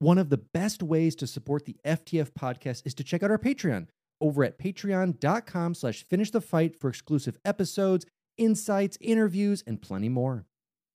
One of the best ways to support the FTF podcast is to check out our Patreon over at patreon.com slash finish the fight for exclusive episodes, insights, interviews, and plenty more.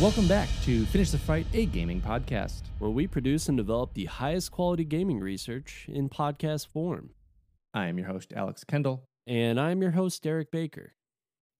Welcome back to Finish the Fight, a gaming podcast. where we produce and develop the highest quality gaming research in podcast form. I am your host, Alex Kendall, And I'm your host, Derek Baker.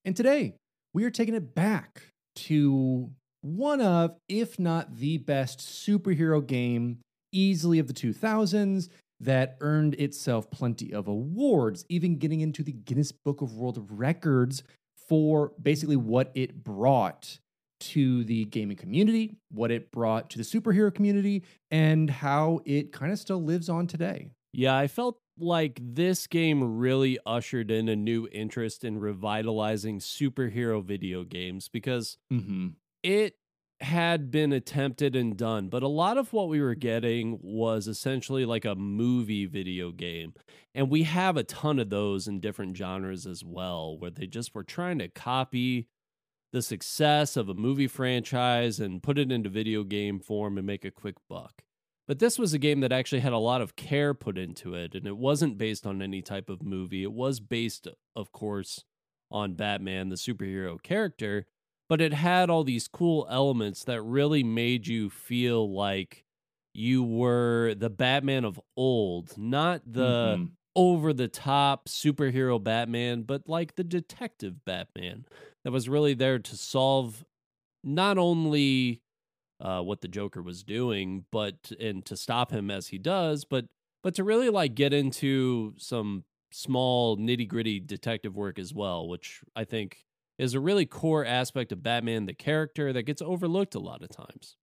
and today we are taking it back to one of, if not the best superhero game easily of the 2000s that earned itself plenty of awards, even getting into the Guinness Book of World Records for basically what it brought to the gaming community, what it brought to the superhero community, and how it kind of still lives on today. Yeah, I felt like this game really ushered in a new interest in revitalizing superhero video games because Mm-hmm. it had been attempted and done, but a lot of what we were getting was essentially like a movie video game. And we have a ton of those in different genres as well, where they just were trying to copy the success of a movie franchise and put it into video game form and make a quick buck. But this was a game that actually had a lot of care put into it, and it wasn't based on any type of movie. It was based, of course, on Batman, the superhero character, but it had all these cool elements that really made you feel like you were the Batman of old, not the Mhm. over the top superhero Batman, but like the detective Batman that was really there to solve not only uh, what the Joker was doing, but and to stop him as he does, but but to really like get into some small nitty gritty detective work as well, which I think is a really core aspect of Batman, the character that gets overlooked a lot of times.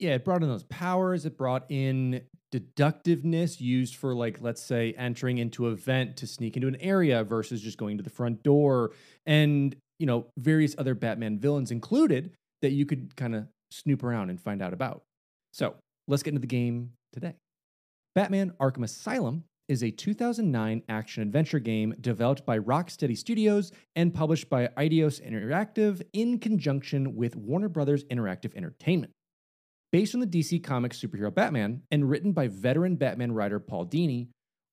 Yeah, it brought in those powers. It brought in deductiveness used for, like, let's say, entering into a vent to sneak into an area versus just going to the front door. And, you know, various other Batman villains included that you could kind of snoop around and find out about. So let's get into the game today. Batman Arkham Asylum is a 2009 action adventure game developed by Rocksteady Studios and published by Eidos Interactive in conjunction with Warner Brothers Interactive Entertainment. Based on the DC Comics superhero Batman and written by veteran Batman writer Paul Dini,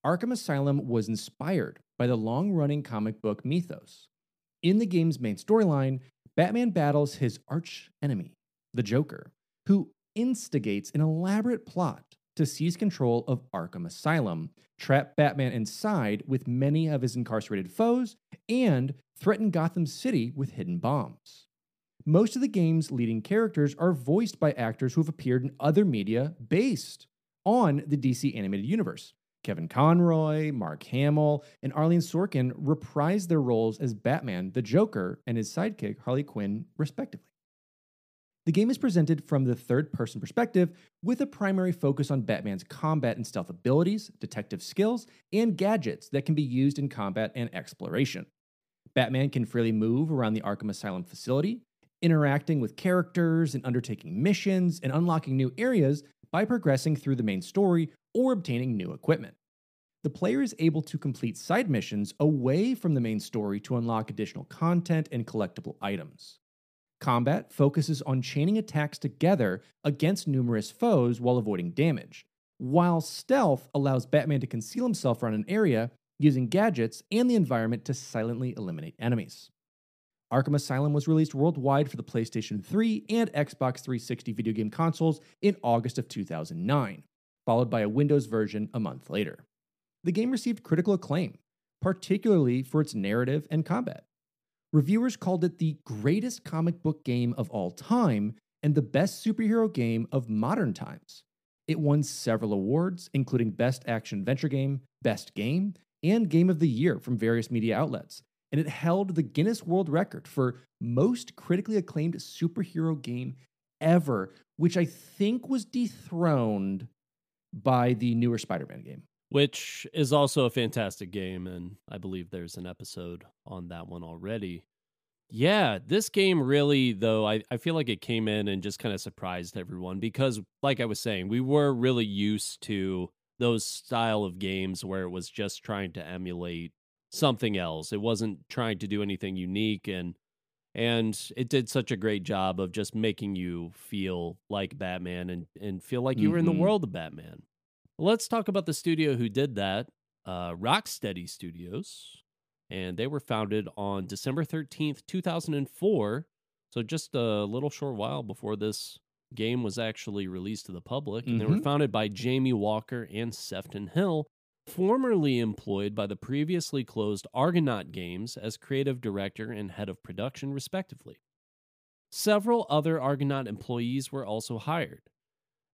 Arkham Asylum was inspired by the long running comic book mythos. In the game's main storyline, Batman battles his arch enemy, the Joker, who instigates an elaborate plot to seize control of Arkham Asylum, trap Batman inside with many of his incarcerated foes, and threaten Gotham City with hidden bombs. Most of the game's leading characters are voiced by actors who have appeared in other media based on the DC animated universe. Kevin Conroy, Mark Hamill, and Arlene Sorkin reprised their roles as Batman, the Joker, and his sidekick, Harley Quinn, respectively. The game is presented from the third person perspective with a primary focus on Batman's combat and stealth abilities, detective skills, and gadgets that can be used in combat and exploration. Batman can freely move around the Arkham Asylum facility, interacting with characters and undertaking missions and unlocking new areas by progressing through the main story or obtaining new equipment. The player is able to complete side missions away from the main story to unlock additional content and collectible items. Combat focuses on chaining attacks together against numerous foes while avoiding damage, while stealth allows Batman to conceal himself around an area using gadgets and the environment to silently eliminate enemies. Arkham Asylum was released worldwide for the PlayStation 3 and Xbox 360 video game consoles in August of 2009, followed by a Windows version a month later. The game received critical acclaim, particularly for its narrative and combat. Reviewers called it the greatest comic book game of all time and the best superhero game of modern times. It won several awards, including Best Action Adventure Game, Best Game, and Game of the Year from various media outlets. And it held the Guinness World Record for most critically acclaimed superhero game ever, which I think was dethroned by the newer Spider Man game. Which is also a fantastic game. And I believe there's an episode on that one already. Yeah, this game really, though, I, I feel like it came in and just kind of surprised everyone because, like I was saying, we were really used to those style of games where it was just trying to emulate something else. It wasn't trying to do anything unique and and it did such a great job of just making you feel like Batman and and feel like you were in the Mhm. world of Batman. Let's talk about the studio who did that, uh, Rocksteady Studios, and they were founded on December thirteenth, two thousand and four. So just a little short while before this game was actually released to the public, and they were Mhm. founded by Jamie Walker and Sefton Hill, formerly employed by the previously closed Argonaut Games as creative director and head of production, respectively. Several other Argonaut employees were also hired.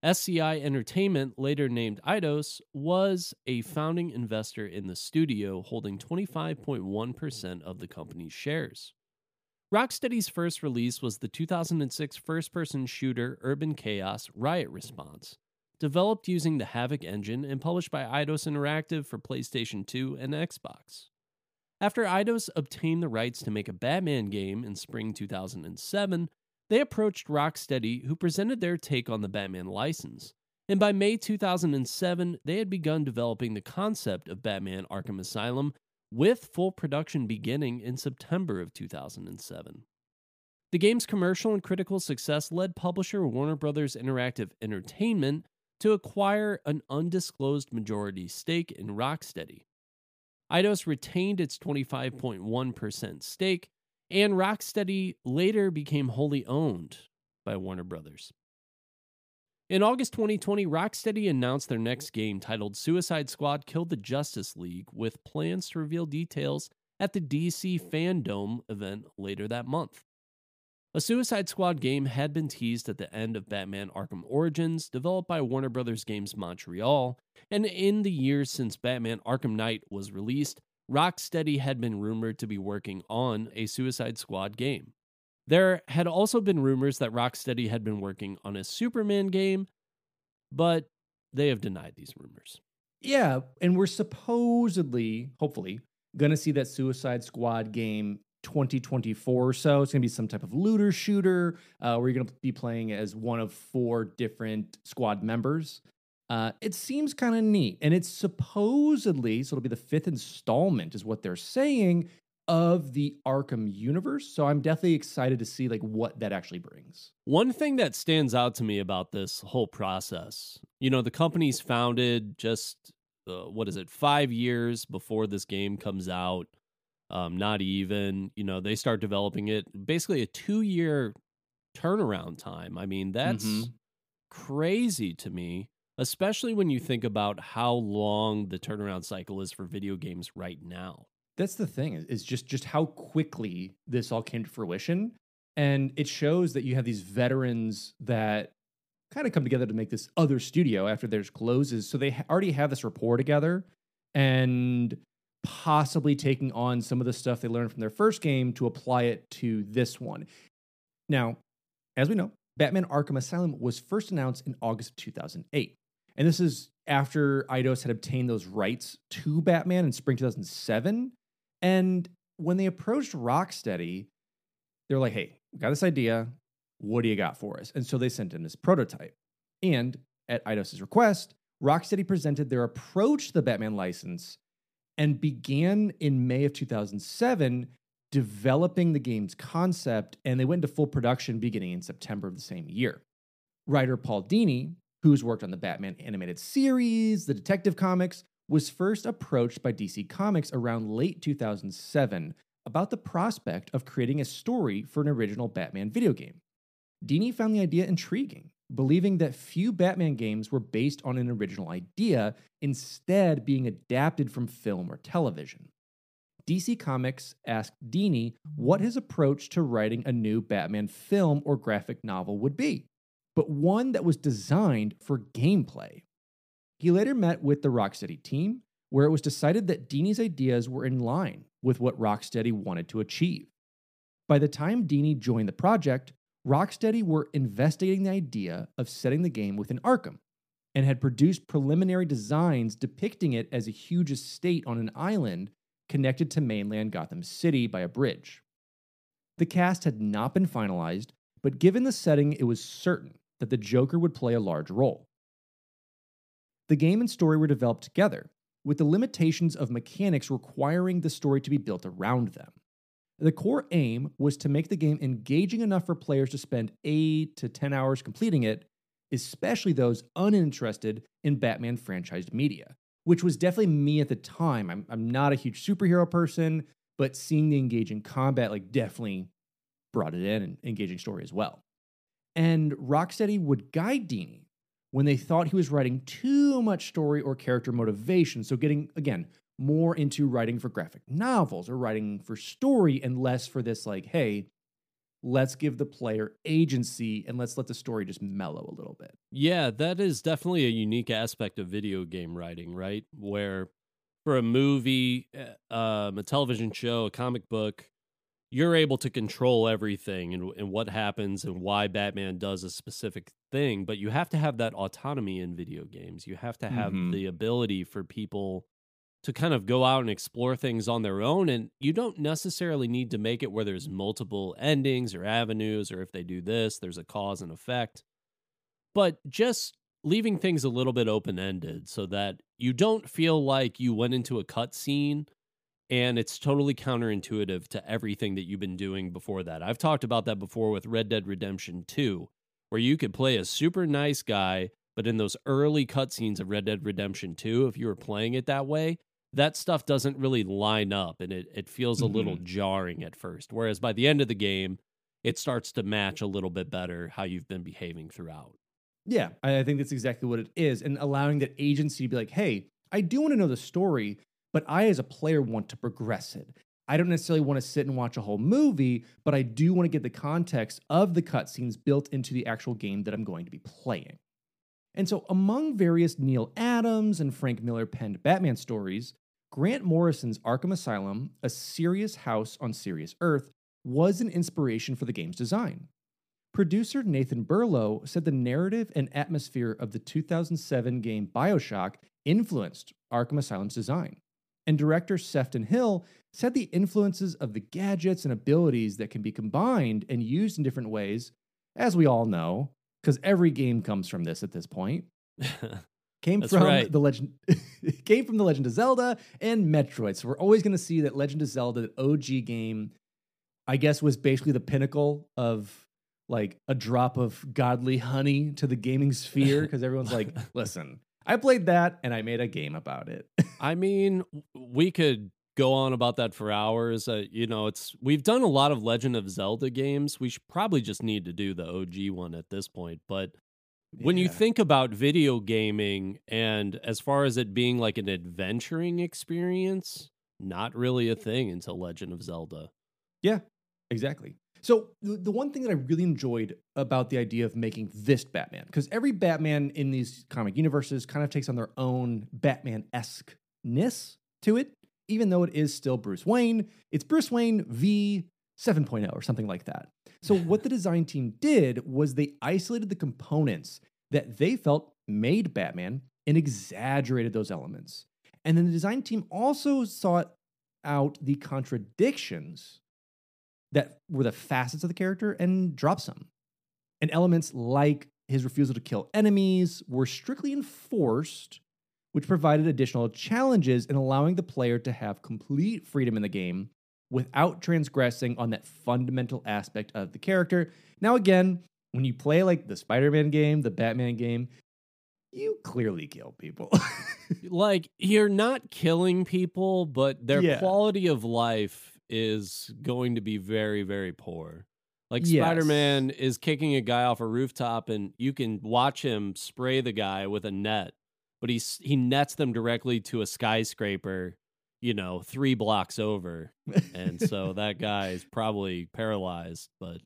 SCI Entertainment, later named Eidos, was a founding investor in the studio, holding 25.1% of the company's shares. Rocksteady's first release was the 2006 first person shooter Urban Chaos Riot Response, developed using the Havok engine and published by Eidos Interactive for PlayStation 2 and Xbox. After Eidos obtained the rights to make a Batman game in spring 2007, they approached Rocksteady, who presented their take on the Batman license. And by May 2007, they had begun developing the concept of Batman Arkham Asylum, with full production beginning in September of 2007. The game's commercial and critical success led publisher Warner Bros. Interactive Entertainment to acquire an undisclosed majority stake in Rocksteady. Eidos retained its 25.1% stake, and Rocksteady later became wholly owned by Warner Brothers. In August 2020, Rocksteady announced their next game titled Suicide Squad Kill the Justice League with plans to reveal details at the DC Fandom event later that month. A Suicide Squad game had been teased at the end of Batman Arkham Origins, developed by Warner Brothers Games Montreal, and in the years since Batman Arkham Knight was released, Rocksteady had been rumored to be working on a Suicide Squad game. There had also been rumors that Rocksteady had been working on a Superman game, but they have denied these rumors. Yeah, and we're supposedly, hopefully, gonna see that Suicide Squad game 2024 or so. It's gonna be some type of looter shooter uh, where you're gonna be playing as one of four different squad members. Uh, it seems kind of neat, and it's supposedly so it'll be the fifth installment, is what they're saying of the Arkham universe. So I'm definitely excited to see like what that actually brings. One thing that stands out to me about this whole process, you know, the company's founded just, uh, what is it, five years before this game comes out. Um, not even, you know, they start developing it basically a two year turnaround time. I mean, that's Mhm. crazy to me, especially when you think about how long the turnaround cycle is for video games right now. That's the thing is- is just just how quickly this all came to fruition, and it shows that you have these veterans that kind of come together to make this other studio after theirs closes. So they already have this rapport together, and possibly taking on some of the stuff they learned from their first game to apply it to this one. Now, as we know, Batman Arkham Asylum was first announced in August of 2008. And this is after Eidos had obtained those rights to Batman in spring 2007. And when they approached Rocksteady, they're like, hey, we got this idea. What do you got for us? And so they sent in this prototype. And at Eidos' request, Rocksteady presented their approach to the Batman license and began in May of 2007 developing the game's concept. And they went into full production beginning in September of the same year. Writer Paul Dini, who's worked on the Batman animated series, the Detective Comics, was first approached by DC Comics around late 2007 about the prospect of creating a story for an original Batman video game. Dini found the idea intriguing, believing that few Batman games were based on an original idea, instead, being adapted from film or television. DC Comics asked Dini what his approach to writing a new Batman film or graphic novel would be. but one that was designed for gameplay. He later met with the Rocksteady team, where it was decided that Dini's ideas were in line with what Rocksteady wanted to achieve. By the time Dini joined the project, Rocksteady were investigating the idea of setting the game within Arkham and had produced preliminary designs depicting it as a huge estate on an island connected to mainland Gotham City by a bridge. The cast had not been finalized, but given the setting, it was certain that the Joker would play a large role. The game and story were developed together, with the limitations of mechanics requiring the story to be built around them. The core aim was to make the game engaging enough for players to spend 8 to 10 hours completing it, especially those uninterested in Batman franchised media, which was definitely me at the time. I'm, I'm not a huge superhero person, but seeing the engaging combat like definitely brought it in and engaging story as well. And Rocksteady would guide Dini when they thought he was writing too much story or character motivation. So getting again more into writing for graphic novels or writing for story and less for this like, hey, let's give the player agency and let's let the story just mellow a little bit. Yeah, that is definitely a unique aspect of video game writing, right? Where for a movie, uh, um, a television show, a comic book, you're able to control everything and, and what happens and why Batman does a specific thing. But you have to have that autonomy in video games. You have to have Mhm. the ability for people to kind of go out and explore things on their own. And you don't necessarily need to make it where there's multiple endings or avenues, or if they do this, there's a cause and effect. But just leaving things a little bit open ended so that you don't feel like you went into a cutscene and it's totally counterintuitive to everything that you've been doing before that. I've talked about that before with Red Dead Redemption 2, where you could play a super nice guy, but in those early cutscenes of Red Dead Redemption 2, if you were playing it that way, that stuff doesn't really line up and it, it feels a little mm-hmm. jarring at first. Whereas by the end of the game, it starts to match a little bit better how you've been behaving throughout. Yeah, I I think that's exactly what it is. And allowing that agency to be like, hey, I do want to know the story, but I, as a player, want to progress it. I don't necessarily want to sit and watch a whole movie, but I do want to get the context of the cutscenes built into the actual game that I'm going to be playing. And so, among various Neal Adams and Frank Miller penned Batman stories, Grant Morrison's Arkham Asylum, a serious house on serious Earth, was an inspiration for the game's design. Producer Nathan Burlow said the narrative and atmosphere of the 2007 game Bioshock influenced Arkham Asylum's design. And director Sefton Hill said the influences of the gadgets and abilities that can be combined and used in different ways, as we all know, because every game comes from this at this point, came That's from right. the legend came from the Legend of Zelda and Metroid. So we're always going to see that Legend of Zelda, the OG game, I guess was basically the pinnacle of like a drop of godly honey to the gaming sphere because everyone's like, listen, I played that and I made a game about it. I mean, we could go on about that for hours. Uh, you know, it's we've done a lot of Legend of Zelda games. We should probably just need to do the OG one at this point. But when you think about video gaming and as far as it being like an adventuring experience, not really a thing until Legend of Zelda. Yeah, exactly. So the, the one thing that I really enjoyed about the idea of making this Batman, because every Batman in these comic universes kind of takes on their own Batman esque ness to it, even though it is still Bruce Wayne. It's Bruce Wayne v 7.0 or something like that. So what the design team did was they isolated the components that they felt made Batman and exaggerated those elements. And then the design team also sought out the contradictions that were the facets of the character and dropped some. And elements like his refusal to kill enemies were strictly enforced, which provided additional challenges in allowing the player to have complete freedom in the game without transgressing on that fundamental aspect of the character. Now, again, when you play like the Spider Man game, the Batman game, you clearly kill people. like you're not killing people, but their Yeah. quality of life is going to be very, very poor. Like Yes. Spider Man is kicking a guy off a rooftop, and you can watch him spray the guy with a net, but he's he nets them directly to a skyscraper, you know, three blocks over, and so that guy is probably paralyzed. But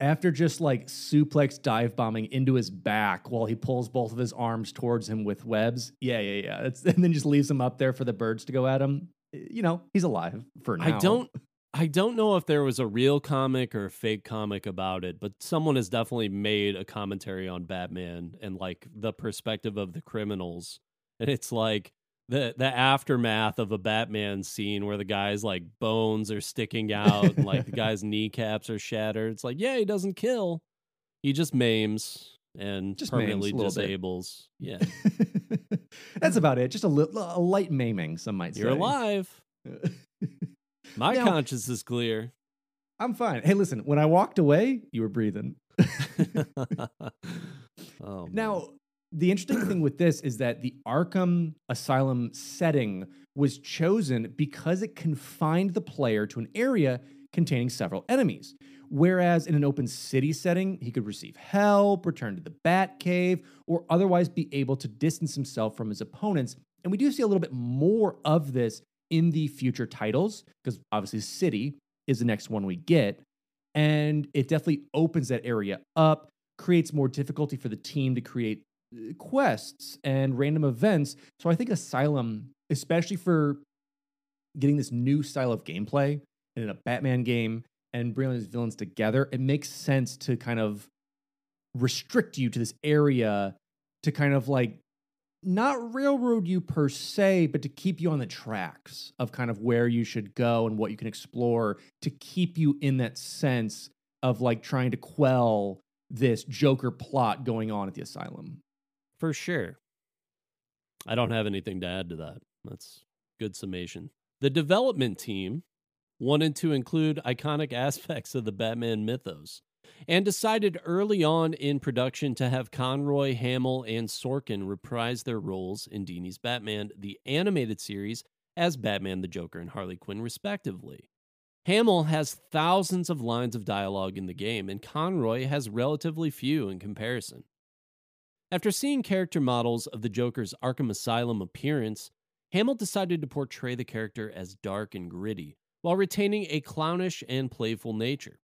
after just like suplex dive bombing into his back while he pulls both of his arms towards him with webs. Yeah, yeah, yeah. It's, and then just leaves him up there for the birds to go at him. You know, he's alive for now. I don't I don't know if there was a real comic or a fake comic about it, but someone has definitely made a commentary on Batman and like the perspective of the criminals. And it's like the the aftermath of a Batman scene where the guy's like bones are sticking out and like the guy's kneecaps are shattered. It's like, yeah, he doesn't kill. He just maims and Just permanently maims little bit. disables. Yeah. That's about it. Just a, li- a light maiming, some might say. You're alive. My Now- conscience is clear. I'm fine. Hey, listen, when I walked away, you were breathing. oh, man. The interesting thing with this is that the Arkham Asylum setting was chosen because it confined the player to an area containing several enemies. Whereas in an open city setting, he could receive help, return to the Batcave, or otherwise be able to distance himself from his opponents. And we do see a little bit more of this in the future titles, because obviously, City is the next one we get. And it definitely opens that area up, creates more difficulty for the team to create quests and random events. So I think Asylum, especially for getting this new style of gameplay in a Batman game and bringing these villains together, it makes sense to kind of restrict you to this area to kind of like not railroad you per se, but to keep you on the tracks of kind of where you should go and what you can explore to keep you in that sense of like trying to quell this Joker plot going on at the asylum. For sure. I don't have anything to add to that. That's good summation. The development team wanted to include iconic aspects of the Batman mythos and decided early on in production to have Conroy, Hamill, and Sorkin reprise their roles in Dini's Batman, the animated series, as Batman, the Joker, and Harley Quinn, respectively. Hamill has thousands of lines of dialogue in the game, and Conroy has relatively few in comparison. After seeing character models of the Joker's Arkham Asylum appearance, Hamill decided to portray the character as dark and gritty, while retaining a clownish and playful nature.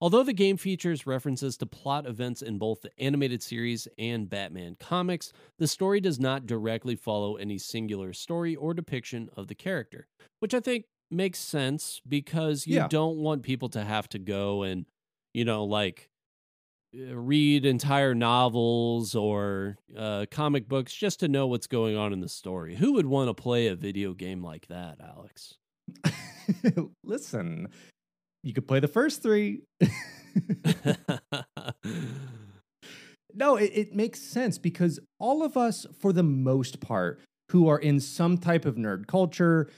Although the game features references to plot events in both the animated series and Batman comics, the story does not directly follow any singular story or depiction of the character, which I think makes sense because you Yeah. don't want people to have to go and, you know, like read entire novels or uh, comic books just to know what's going on in the story. Who would want to play a video game like that, Alex? Listen, you could play the first three. no, it, it makes sense because all of us, for the most part, who are in some type of nerd culture,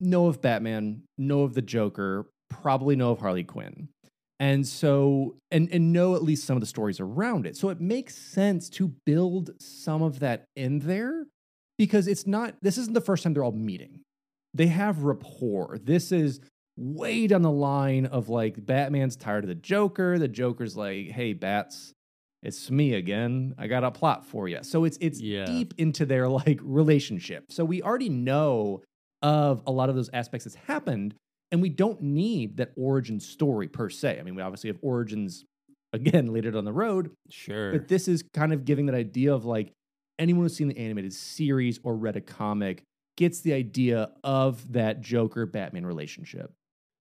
know of Batman, know of the Joker, probably know of Harley Quinn. And so, and, and know at least some of the stories around it. So it makes sense to build some of that in there because it's not, this isn't the first time they're all meeting. They have rapport. This is way down the line of like Batman's tired of the Joker. The Joker's like, hey, Bats, it's me again. I got a plot for you. So it's it's Yeah. deep into their like relationship. So we already know of a lot of those aspects that's happened, and we don't need that origin story per se. I mean, we obviously have origins again later down the road, sure. but this is kind of giving that idea of like anyone who's seen the animated series or read a comic gets the idea of that Joker Batman relationship.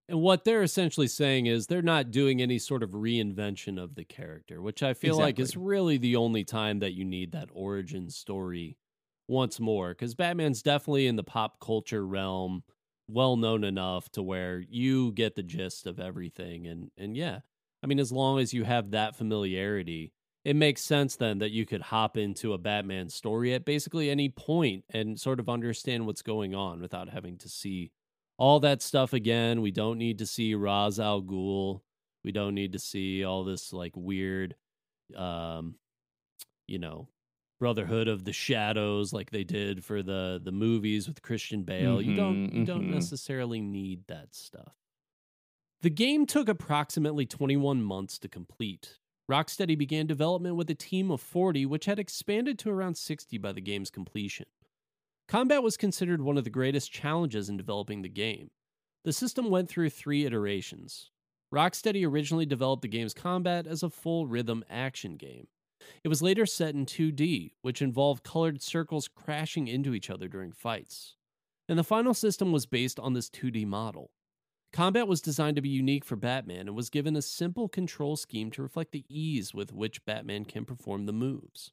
And what they're essentially saying is they're not doing any sort of reinvention of the character, which I feel like is really the only time that you need that origin story once more. Because Batman's definitely in the pop culture realm, well known enough to where you get the gist of everything. And and yeah, I mean, as long as you have that familiarity, it makes sense then that you could hop into a Batman story at basically any point and sort of understand what's going on without having to see all that stuff again. We don't need to see Ra's al Ghul. We don't need to see all this like weird, um, you know, Brotherhood of the Shadows like they did for the the movies with Christian Bale. you don't you don't mhm. necessarily need that stuff. The game took approximately 21 months to complete. Rocksteady began development with a team of 40, which had expanded to around 60 by the game's completion. Combat was considered one of the greatest challenges in developing the game. The system went through three iterations. Rocksteady originally developed the game's combat as a full rhythm action game. It was later set in 2D, which involved colored circles crashing into each other during fights. And the final system was based on this 2D model. Combat was designed to be unique for Batman and was given a simple control scheme to reflect the ease with which Batman can perform the moves.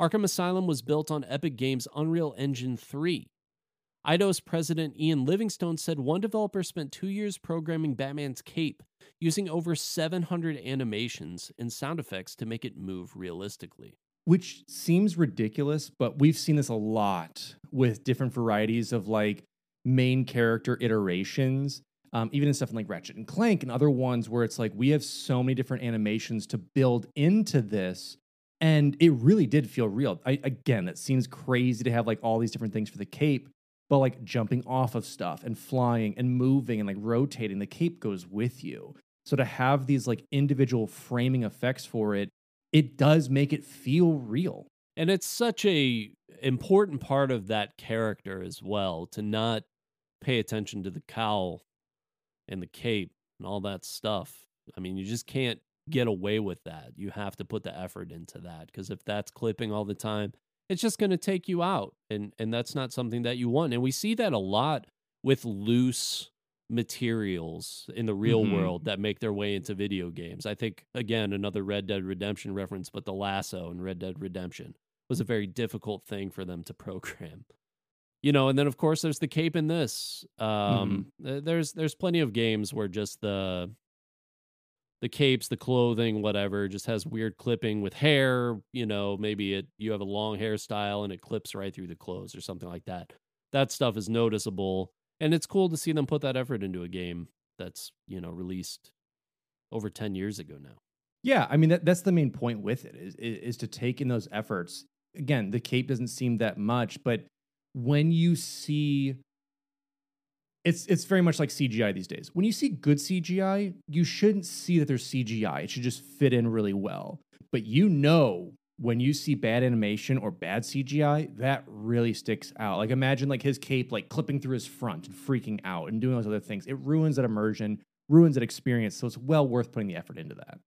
Arkham Asylum was built on Epic Games' Unreal Engine 3. Eidos president Ian Livingstone said one developer spent two years programming Batman's cape using over 700 animations and sound effects to make it move realistically. Which seems ridiculous, but we've seen this a lot with different varieties of like main character iterations. Um, even in stuff like Ratchet and Clank and other ones where it's like we have so many different animations to build into this and it really did feel real. I, again, that seems crazy to have like all these different things for the cape, but like jumping off of stuff and flying and moving and like rotating, the cape goes with you. So to have these like individual framing effects for it, it does make it feel real. And it's such a important part of that character as well to not pay attention to the cowl and the cape and all that stuff. I mean, you just can't get away with that. You have to put the effort into that because if that's clipping all the time, it's just going to take you out and and that's not something that you want. And we see that a lot with loose materials in the real mm-hmm. world that make their way into video games. I think again another Red Dead Redemption reference, but the lasso in Red Dead Redemption was a very difficult thing for them to program. You know, and then of course there's the cape in this. Um, mm-hmm. there's there's plenty of games where just the the capes, the clothing, whatever, just has weird clipping with hair. You know, maybe it you have a long hairstyle and it clips right through the clothes or something like that. That stuff is noticeable, and it's cool to see them put that effort into a game that's you know released over ten years ago now. Yeah, I mean that, that's the main point with it is, is to take in those efforts. Again, the cape doesn't seem that much, but when you see it's it's very much like CGI these days. When you see good CGI, you shouldn't see that there's CGI. It should just fit in really well. But you know when you see bad animation or bad CGI, that really sticks out. Like imagine like his cape like clipping through his front and freaking out and doing those other things. It ruins that immersion, ruins that experience. So it's well worth putting the effort into that.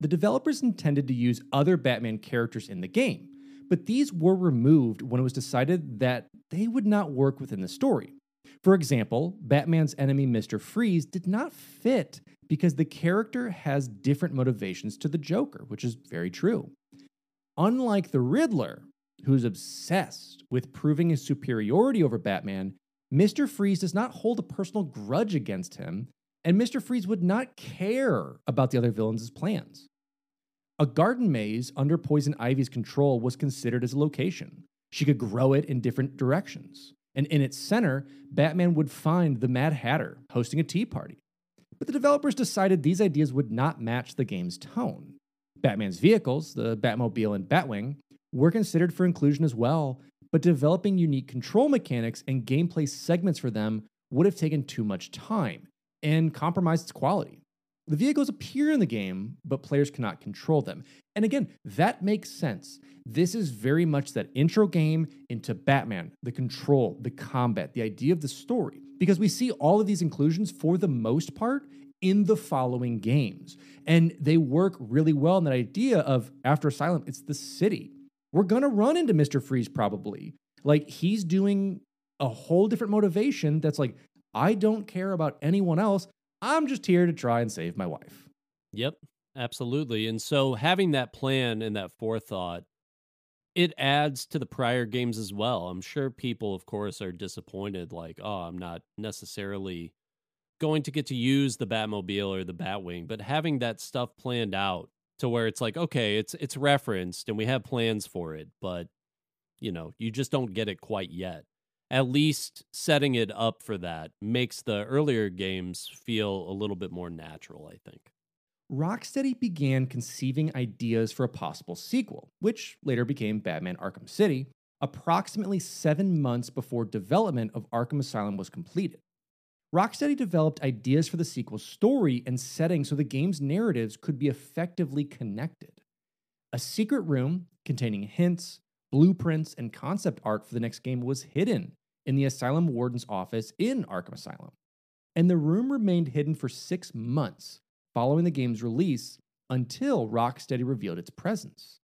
The developers intended to use other Batman characters in the game but these were removed when it was decided that they would not work within the story. For example, Batman's enemy Mr. Freeze did not fit because the character has different motivations to the Joker, which is very true. Unlike the Riddler, who's obsessed with proving his superiority over Batman, Mr. Freeze does not hold a personal grudge against him, and Mr. Freeze would not care about the other villains' plans. A garden maze under Poison Ivy's control was considered as a location. She could grow it in different directions. And in its center, Batman would find the Mad Hatter hosting a tea party. But the developers decided these ideas would not match the game's tone. Batman's vehicles, the Batmobile and Batwing, were considered for inclusion as well, but developing unique control mechanics and gameplay segments for them would have taken too much time and compromised its quality. The vehicles appear in the game, but players cannot control them. And again, that makes sense. This is very much that intro game into Batman, the control, the combat, the idea of the story. Because we see all of these inclusions for the most part in the following games. And they work really well in that idea of after Asylum, it's the city. We're gonna run into Mr. Freeze probably. Like he's doing a whole different motivation that's like, I don't care about anyone else. I'm just here to try and save my wife. Yep, absolutely. And so having that plan and that forethought, it adds to the prior games as well. I'm sure people, of course, are disappointed, like, oh, I'm not necessarily going to get to use the Batmobile or the Batwing, but having that stuff planned out to where it's like, okay, it's it's referenced and we have plans for it, but you know, you just don't get it quite yet at least setting it up for that makes the earlier games feel a little bit more natural, I think. Rocksteady began conceiving ideas for a possible sequel, which later became Batman Arkham City, approximately seven months before development of Arkham Asylum was completed. Rocksteady developed ideas for the sequel's story and setting so the game's narratives could be effectively connected. A secret room containing hints, blueprints, and concept art for the next game was hidden in the Asylum Warden's office in Arkham Asylum. and the room remained hidden for six months following the game's release until Rocksteady revealed its presence.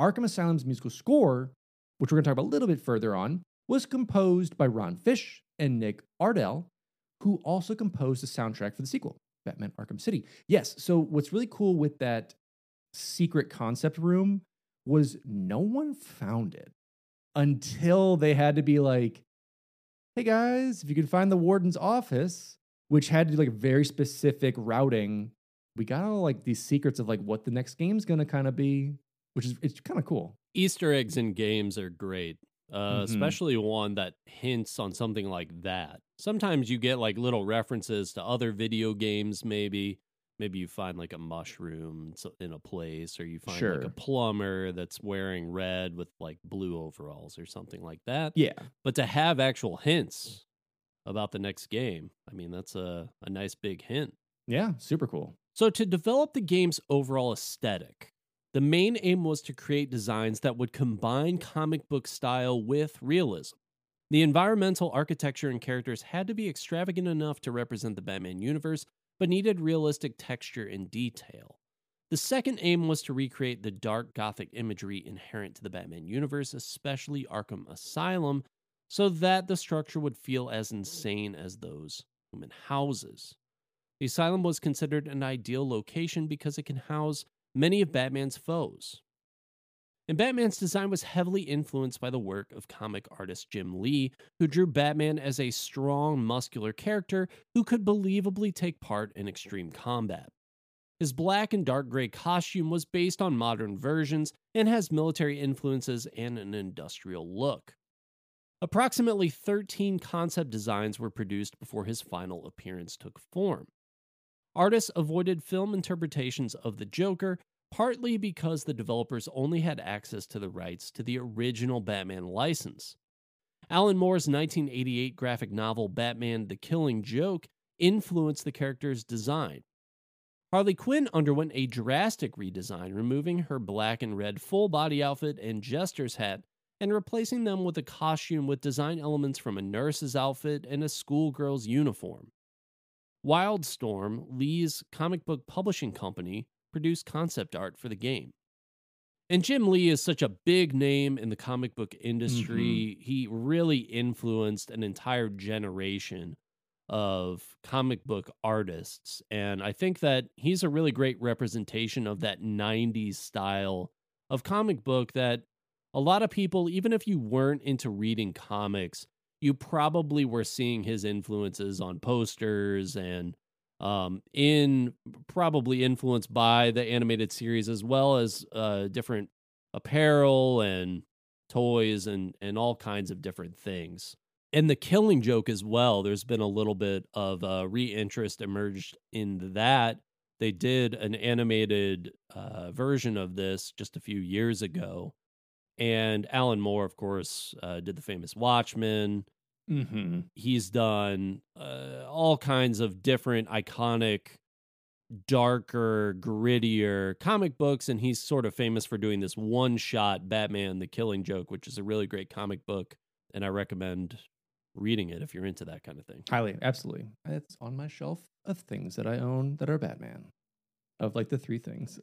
Arkham Asylum's musical score, which we're going to talk about a little bit further on, was composed by Ron Fish and Nick Arundel, who also composed the soundtrack for the sequel, Batman Arkham City. Yes, so what's really cool with that secret concept room was no one found it until they had to be like, hey guys, if you can find the warden's office, which had to do like very specific routing, we got all like these secrets of like what the next game's gonna kind of be, which is it's kind of cool. Easter eggs in games are great. Uh, Mhm. especially one that hints on something like that. Sometimes you get like little references to other video games, maybe. Maybe you find like a mushroom in a place, or you find like a plumber that's wearing red with like blue overalls or something like that. Yeah. But to have actual hints about the next game, I mean, that's a, a nice big hint. Yeah, super cool. So, to develop the game's overall aesthetic, the main aim was to create designs that would combine comic book style with realism. The environmental architecture and characters had to be extravagant enough to represent the Batman universe, but needed realistic texture and detail. The second aim was to recreate the dark gothic imagery inherent to the Batman universe, especially Arkham Asylum, so that the structure would feel as insane as those human houses. The asylum was considered an ideal location because it can house many of Batman's foes. And Batman's design was heavily influenced by the work of comic artist Jim Lee, who drew Batman as a strong, muscular character who could believably take part in extreme combat. His black and dark gray costume was based on modern versions and has military influences and an industrial look. Approximately 13 concept designs were produced before his final appearance took form. Artists avoided film interpretations of the Joker, partly because the developers only had access to the rights to the original Batman license. Alan Moore's 1988 graphic novel Batman the Killing Joke influenced the character's design. Harley Quinn underwent a drastic redesign, removing her black and red full body outfit and jester's hat and replacing them with a costume with design elements from a nurse's outfit and a schoolgirl's uniform. Wildstorm, Lee's comic book publishing company, produced concept art for the game. And Jim Lee is such a big name in the comic book mm-hmm. industry. He really influenced an entire generation of comic book artists. And I think that he's a really great representation of that 90s style of comic book that a lot of people, even if you weren't into reading comics, you probably were seeing his influences on posters and um, in probably influenced by the animated series as well as uh, different apparel and toys and and all kinds of different things. And the killing joke as well. There's been a little bit of uh, reinterest emerged in that. They did an animated uh, version of this just a few years ago, and Alan Moore, of course, uh, did the famous Watchmen Mm-hmm. he's done uh, all kinds of different iconic darker grittier comic books and he's sort of famous for doing this one shot batman the killing joke which is a really great comic book and i recommend reading it if you're into that kind of thing Highly, absolutely. It's on my shelf of things that I own that are Batman. Of like the three things.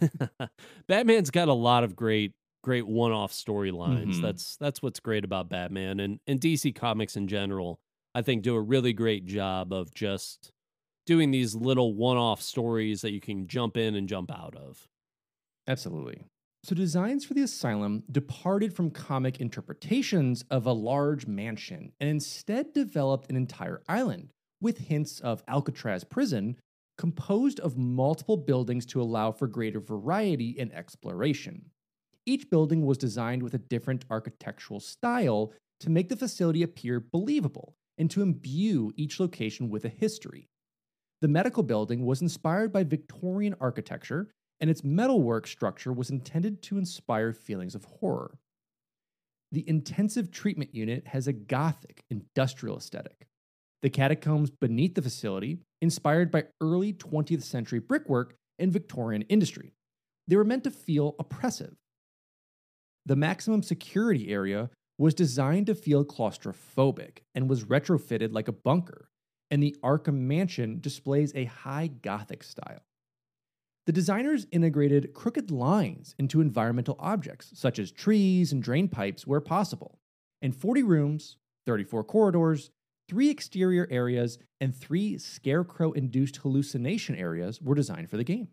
batman's got a lot of great great one-off storylines Mhm. that's that's what's great about batman and and dc comics in general i think do a really great job of just doing these little one-off stories that you can jump in and jump out of Absolutely. So, designs for the asylum departed from comic interpretations of a large mansion and instead developed an entire island with hints of Alcatraz prison composed of multiple buildings to allow for greater variety and exploration. Each building was designed with a different architectural style to make the facility appear believable and to imbue each location with a history. The medical building was inspired by Victorian architecture and its metalwork structure was intended to inspire feelings of horror. The intensive treatment unit has a gothic, industrial aesthetic. The catacombs beneath the facility, inspired by early 20th century brickwork and Victorian industry, they were meant to feel oppressive. The maximum security area was designed to feel claustrophobic and was retrofitted like a bunker, and the Arkham Mansion displays a high Gothic style. The designers integrated crooked lines into environmental objects, such as trees and drain pipes, where possible. And 40 rooms, 34 corridors, three exterior areas, and three scarecrow induced hallucination areas were designed for the game.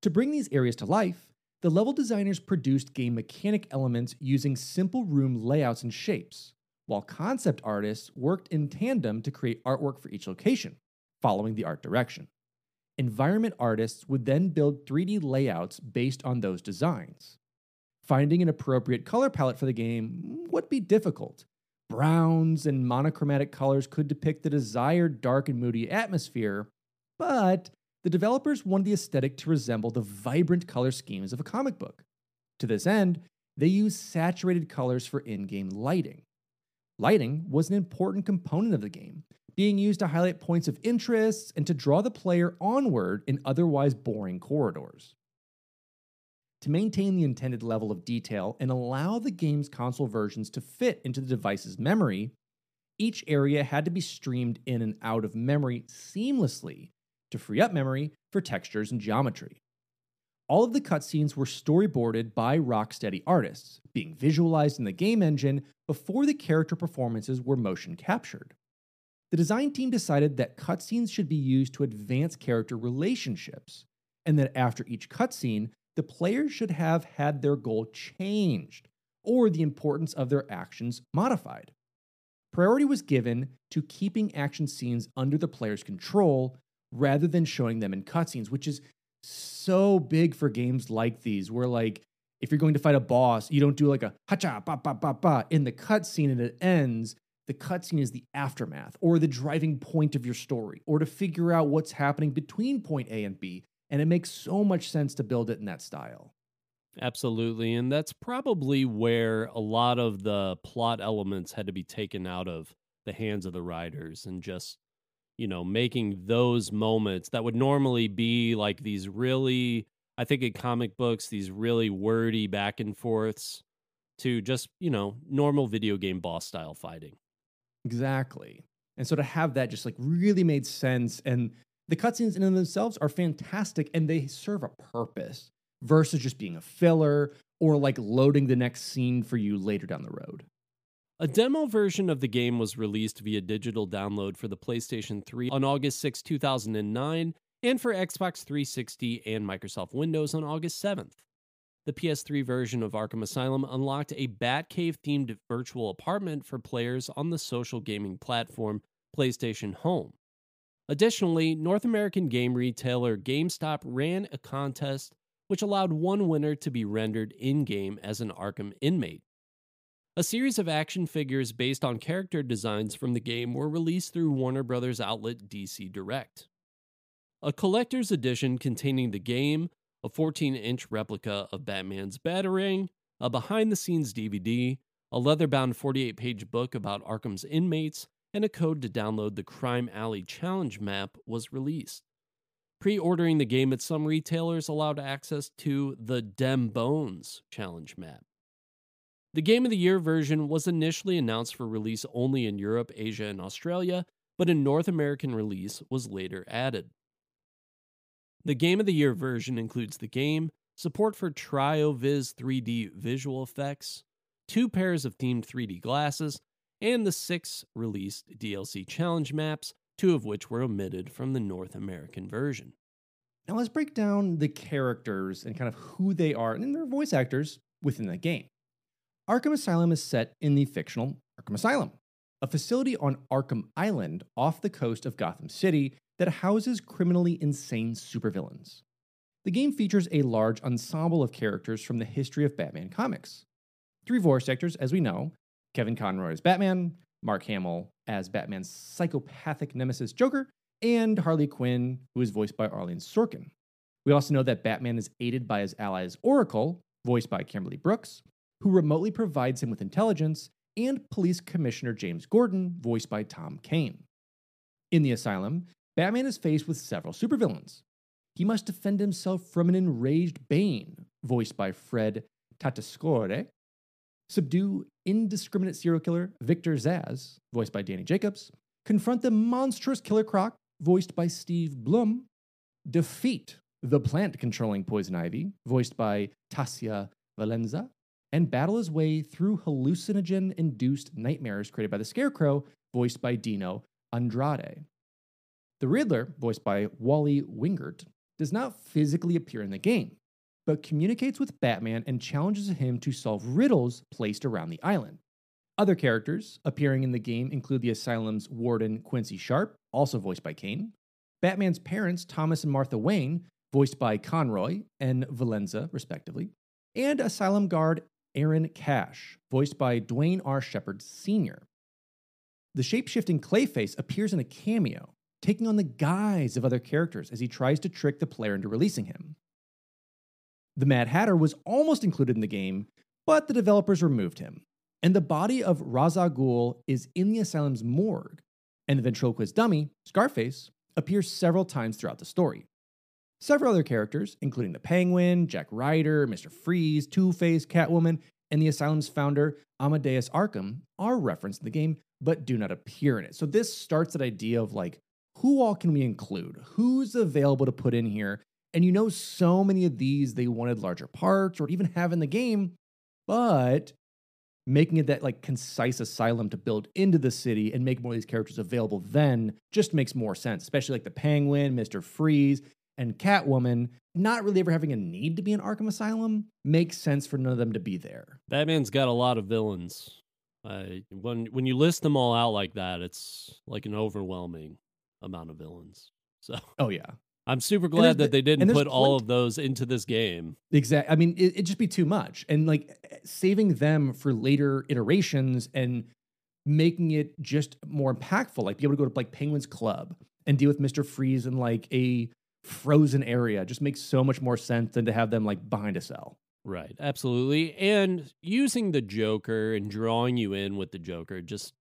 To bring these areas to life, the level designers produced game mechanic elements using simple room layouts and shapes, while concept artists worked in tandem to create artwork for each location, following the art direction. Environment artists would then build 3D layouts based on those designs. Finding an appropriate color palette for the game would be difficult. Browns and monochromatic colors could depict the desired dark and moody atmosphere, but the developers wanted the aesthetic to resemble the vibrant color schemes of a comic book. To this end, they used saturated colors for in game lighting. Lighting was an important component of the game, being used to highlight points of interest and to draw the player onward in otherwise boring corridors. To maintain the intended level of detail and allow the game's console versions to fit into the device's memory, each area had to be streamed in and out of memory seamlessly to free up memory for textures and geometry. All of the cutscenes were storyboarded by Rocksteady artists, being visualized in the game engine before the character performances were motion captured the design team decided that cutscenes should be used to advance character relationships, and that after each cutscene, the players should have had their goal changed or the importance of their actions modified. Priority was given to keeping action scenes under the player's control rather than showing them in cutscenes, which is so big for games like these, where like if you're going to fight a boss, you don't do like a hacha ba ba ba ba in the cutscene and it ends the cutscene is the aftermath or the driving point of your story or to figure out what's happening between point A and B. And it makes so much sense to build it in that style. Absolutely. And that's probably where a lot of the plot elements had to be taken out of the hands of the writers and just, you know, making those moments that would normally be like these really, I think in comic books, these really wordy back and forths to just, you know, normal video game boss style fighting. Exactly. And so to have that just like really made sense. And the cutscenes in themselves are fantastic and they serve a purpose versus just being a filler or like loading the next scene for you later down the road. A demo version of the game was released via digital download for the PlayStation 3 on August 6, 2009, and for Xbox 360 and Microsoft Windows on August 7th. The PS3 version of Arkham Asylum unlocked a Batcave themed virtual apartment for players on the social gaming platform PlayStation Home. Additionally, North American game retailer GameStop ran a contest which allowed one winner to be rendered in game as an Arkham inmate. A series of action figures based on character designs from the game were released through Warner Brothers outlet DC Direct. A collector's edition containing the game, a 14 inch replica of Batman's Batarang, a behind the scenes DVD, a leather bound 48 page book about Arkham's inmates, and a code to download the Crime Alley Challenge map was released. Pre ordering the game at some retailers allowed access to the Dem Bones Challenge map. The Game of the Year version was initially announced for release only in Europe, Asia, and Australia, but a North American release was later added. The Game of the Year version includes the game, support for TrioViz 3D visual effects, two pairs of themed 3D glasses, and the six released DLC challenge maps, two of which were omitted from the North American version. Now let's break down the characters and kind of who they are and their voice actors within the game. Arkham Asylum is set in the fictional Arkham Asylum, a facility on Arkham Island off the coast of Gotham City that houses criminally insane supervillains. The game features a large ensemble of characters from the history of Batman comics. Three voice actors, as we know Kevin Conroy as Batman, Mark Hamill as Batman's psychopathic nemesis Joker, and Harley Quinn, who is voiced by Arleen Sorkin. We also know that Batman is aided by his allies Oracle, voiced by Kimberly Brooks, who remotely provides him with intelligence, and Police Commissioner James Gordon, voiced by Tom Kane. In the asylum, Batman is faced with several supervillains. He must defend himself from an enraged Bane, voiced by Fred Tatasciore, subdue indiscriminate serial killer Victor Zsasz, voiced by Danny Jacobs, confront the monstrous Killer Croc, voiced by Steve Blum, defeat the plant controlling Poison Ivy, voiced by Tasia Valenza, and battle his way through hallucinogen induced nightmares created by the Scarecrow, voiced by Dino Andrade. The Riddler, voiced by Wally Wingert, does not physically appear in the game, but communicates with Batman and challenges him to solve riddles placed around the island. Other characters appearing in the game include the Asylum's warden Quincy Sharp, also voiced by Kane, Batman's parents Thomas and Martha Wayne, voiced by Conroy and Valenza, respectively, and Asylum guard Aaron Cash, voiced by Duane R. Shepard Sr. The shapeshifting Clayface appears in a cameo, taking on the guise of other characters as he tries to trick the player into releasing him. The Mad Hatter was almost included in the game, but the developers removed him. And the body of Ra's al Ghul is in the asylum's morgue, and the ventriloquist dummy, Scarface, appears several times throughout the story. Several other characters, including the Penguin, Jack Ryder, Mr. Freeze, Two Face, Catwoman, and the asylum's founder, Amadeus Arkham, are referenced in the game but do not appear in it. So this starts that idea of like, who all can we include? Who's available to put in here? And you know, so many of these they wanted larger parts or even have in the game, but making it that like concise asylum to build into the city and make more of these characters available then just makes more sense, especially like the Penguin, Mr. Freeze, and Catwoman not really ever having a need to be in Arkham Asylum makes sense for none of them to be there. Batman's got a lot of villains. Uh, when when you list them all out like that, it's like an overwhelming amount of villains. So, oh yeah, I'm super glad that they didn't put all of those into this game. Exactly. I mean, it, it'd just be too much, and like saving them for later iterations and making it just more impactful. Like be able to go to like Penguin's Club and deal with Mister Freeze and like a frozen area just makes so much more sense than to have them like behind a cell. Right, absolutely. And using the Joker and drawing you in with the Joker just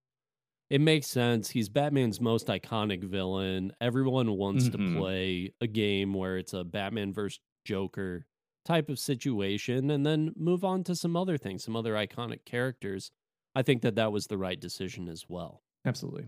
it makes sense. He's Batman's most iconic villain. Everyone wants mm-hmm. to play a game where it's a Batman versus Joker type of situation and then move on to some other things, some other iconic characters. I think that that was the right decision as well. Absolutely.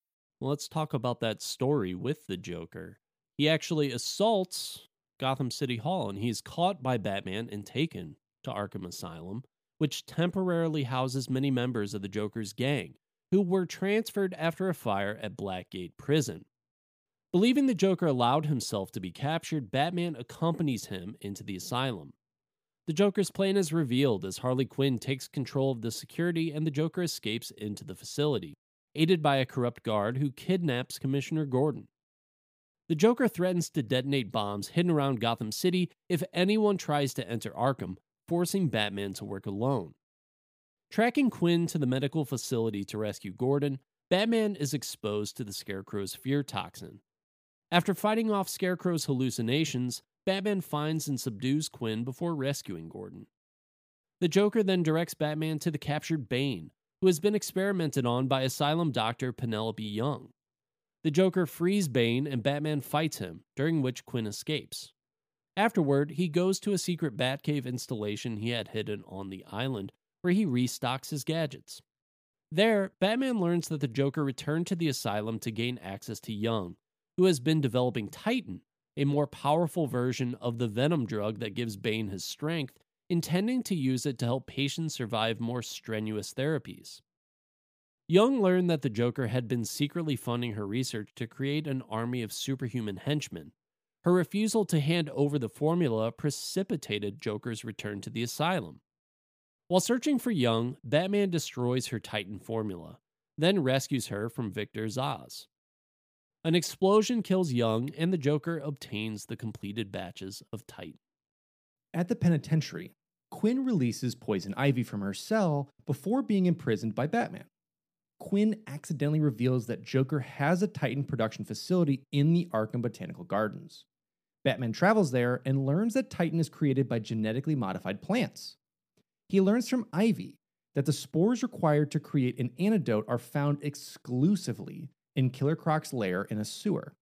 Let's talk about that story with the Joker. He actually assaults Gotham City Hall and he's caught by Batman and taken to Arkham Asylum, which temporarily houses many members of the Joker's gang who were transferred after a fire at Blackgate Prison. Believing the Joker allowed himself to be captured, Batman accompanies him into the asylum. The Joker's plan is revealed as Harley Quinn takes control of the security and the Joker escapes into the facility aided by a corrupt guard who kidnaps Commissioner Gordon. The Joker threatens to detonate bombs hidden around Gotham City if anyone tries to enter Arkham, forcing Batman to work alone. Tracking Quinn to the medical facility to rescue Gordon, Batman is exposed to the Scarecrow's fear toxin. After fighting off Scarecrow's hallucinations, Batman finds and subdues Quinn before rescuing Gordon. The Joker then directs Batman to the captured Bane, who has been experimented on by asylum doctor Penelope Young. The Joker frees Bane and Batman fights him, during which Quinn escapes. Afterward, he goes to a secret Batcave installation he had hidden on the island, where he restocks his gadgets. There, Batman learns that the Joker returned to the asylum to gain access to Young, who has been developing Titan, a more powerful version of the venom drug that gives Bane his strength intending to use it to help patients survive more strenuous therapies. Young learned that the Joker had been secretly funding her research to create an army of superhuman henchmen. Her refusal to hand over the formula precipitated Joker's return to the asylum. While searching for Young, Batman destroys her Titan formula, then rescues her from Victor Zsasz. An explosion kills Young, and the Joker obtains the completed batches of Titan. At the penitentiary, Quinn releases Poison Ivy from her cell before being imprisoned by Batman. Quinn accidentally reveals that Joker has a Titan production facility in the Arkham Botanical Gardens. Batman travels there and learns that Titan is created by genetically modified plants. He learns from Ivy that the spores required to create an antidote are found exclusively in Killer Croc's lair in a sewer.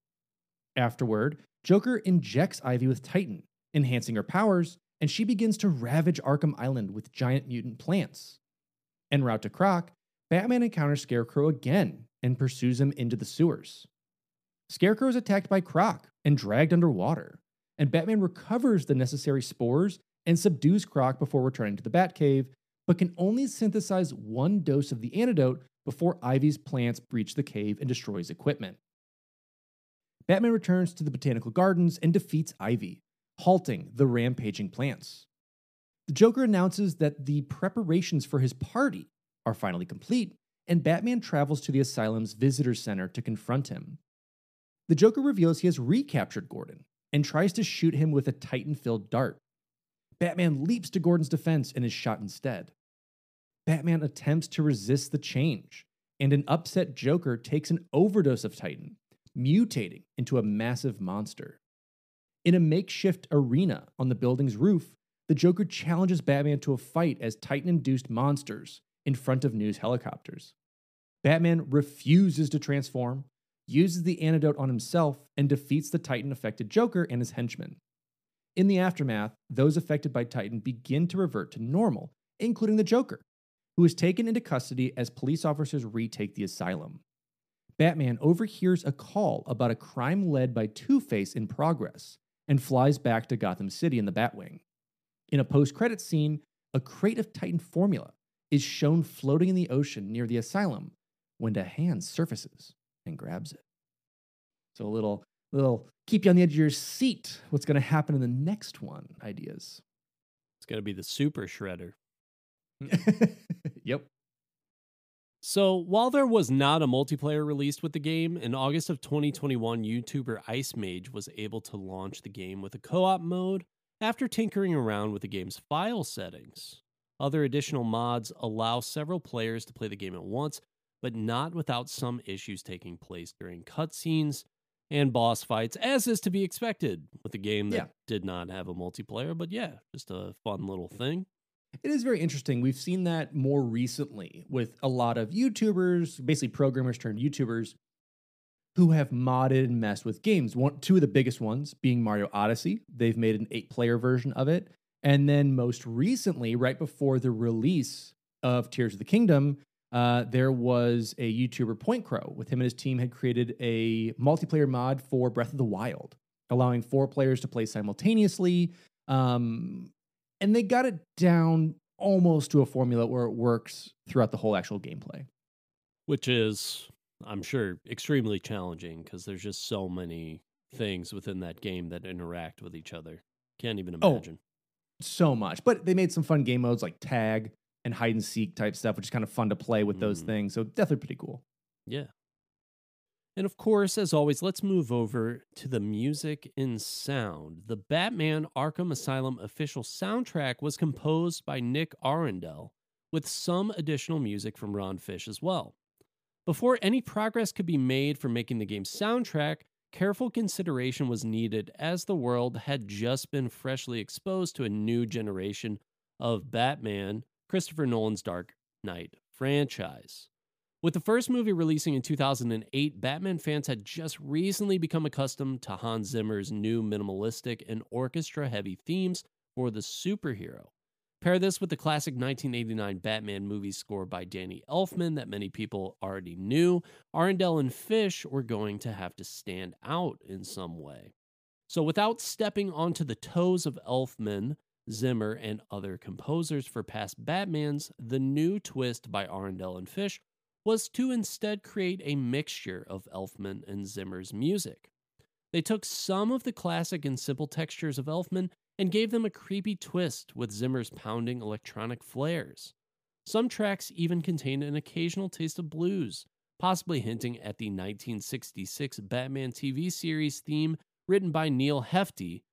Afterward, Joker injects Ivy with Titan, enhancing her powers, and she begins to ravage Arkham Island with giant mutant plants. En route to Croc, Batman encounters Scarecrow again and pursues him into the sewers. Scarecrow is attacked by Croc and dragged underwater, and Batman recovers the necessary spores and subdues Croc before returning to the Batcave, but can only synthesize one dose of the antidote before Ivy's plants breach the cave and destroys equipment. Batman returns to the botanical gardens and defeats Ivy, halting the rampaging plants. The Joker announces that the preparations for his party are finally complete, and Batman travels to the asylum's visitor center to confront him. The Joker reveals he has recaptured Gordon and tries to shoot him with a Titan filled dart. Batman leaps to Gordon's defense and is shot instead. Batman attempts to resist the change, and an upset Joker takes an overdose of Titan, mutating into a massive monster. In a makeshift arena on the building's roof, the Joker challenges Batman to a fight as Titan induced monsters in front of news helicopters. Batman refuses to transform, uses the antidote on himself, and defeats the Titan affected Joker and his henchmen. In the aftermath, those affected by Titan begin to revert to normal, including the Joker, who is taken into custody as police officers retake the asylum. Batman overhears a call about a crime led by Two Face in progress and flies back to Gotham City in the Batwing. In a post credit scene, a crate of Titan formula is shown floating in the ocean near the asylum when a hand surfaces and grabs it. So a little little keep you on the edge of your seat. What's going to happen in the next one? Ideas. It's going to be the super shredder. yep. So, while there was not a multiplayer released with the game, in August of 2021, YouTuber Ice Mage was able to launch the game with a co op mode after tinkering around with the game's file settings. Other additional mods allow several players to play the game at once, but not without some issues taking place during cutscenes and boss fights, as is to be expected with a game that Yeah. did not have a multiplayer. But yeah, just a fun little thing. It is very interesting. We've seen that more recently with a lot of YouTubers, basically programmers turned YouTubers, who have modded and messed with games. One, two of the biggest ones being Mario Odyssey. They've made an eight-player version of it, and then most recently, right before the release of Tears of the Kingdom, uh, there was a YouTuber Point Crow with him and his team had created a multiplayer mod for Breath of the Wild, allowing four players to play simultaneously. Um, and they got it down almost to a formula where it works throughout the whole actual gameplay. which is i'm sure extremely challenging because there's just so many things within that game that interact with each other can't even imagine. Oh. imagine So much, but they made some fun game modes like tag and hide and seek type stuff, which is kind of fun to play with those Mhm. things. So definitely pretty cool. yeah and of course as always let's move over to the music and sound the batman arkham asylum official soundtrack was composed by nick arundel with some additional music from ron fish as well Before any progress could be made for making the game's soundtrack, careful consideration was needed as the world had just been freshly exposed to a new generation of Batman, Christopher Nolan's Dark Knight franchise. With the first movie releasing in 2008, Batman fans had just recently become accustomed to Hans Zimmer's new minimalistic and orchestra heavy themes for the superhero. Pair this with the classic 1989 Batman movie score by Danny Elfman that many people already knew, Arundel and Fish were going to have to stand out in some way. So, without stepping onto the toes of Elfman, Zimmer, and other composers for past Batmans, the new twist by Arundel and Fish was to instead create a mixture of Elfman and Zimmer's music. They took some of the classic and simple textures of Elfman and gave them a creepy twist with Zimmer's pounding electronic flares. Some tracks even contain an occasional taste of blues, possibly hinting at the 1966 Batman TV series theme written by Neal Hefti,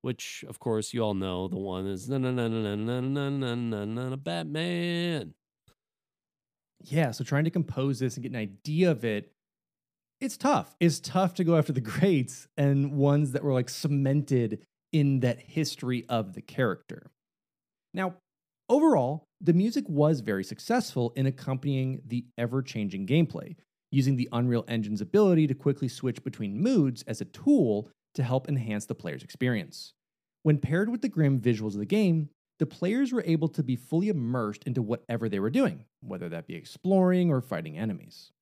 which, of course, you all know the one is na na na na na na na na na Batman. Yeah, so trying to compose this and get an idea of it, it's tough. It's tough to go after the greats and ones that were like cemented in that history of the character. Now, overall, the music was very successful in accompanying the ever changing gameplay, using the Unreal Engine's ability to quickly switch between moods as a tool to help enhance the player's experience. When paired with the grim visuals of the game, the players were able to be fully immersed into whatever they were doing, whether that be exploring or fighting enemies.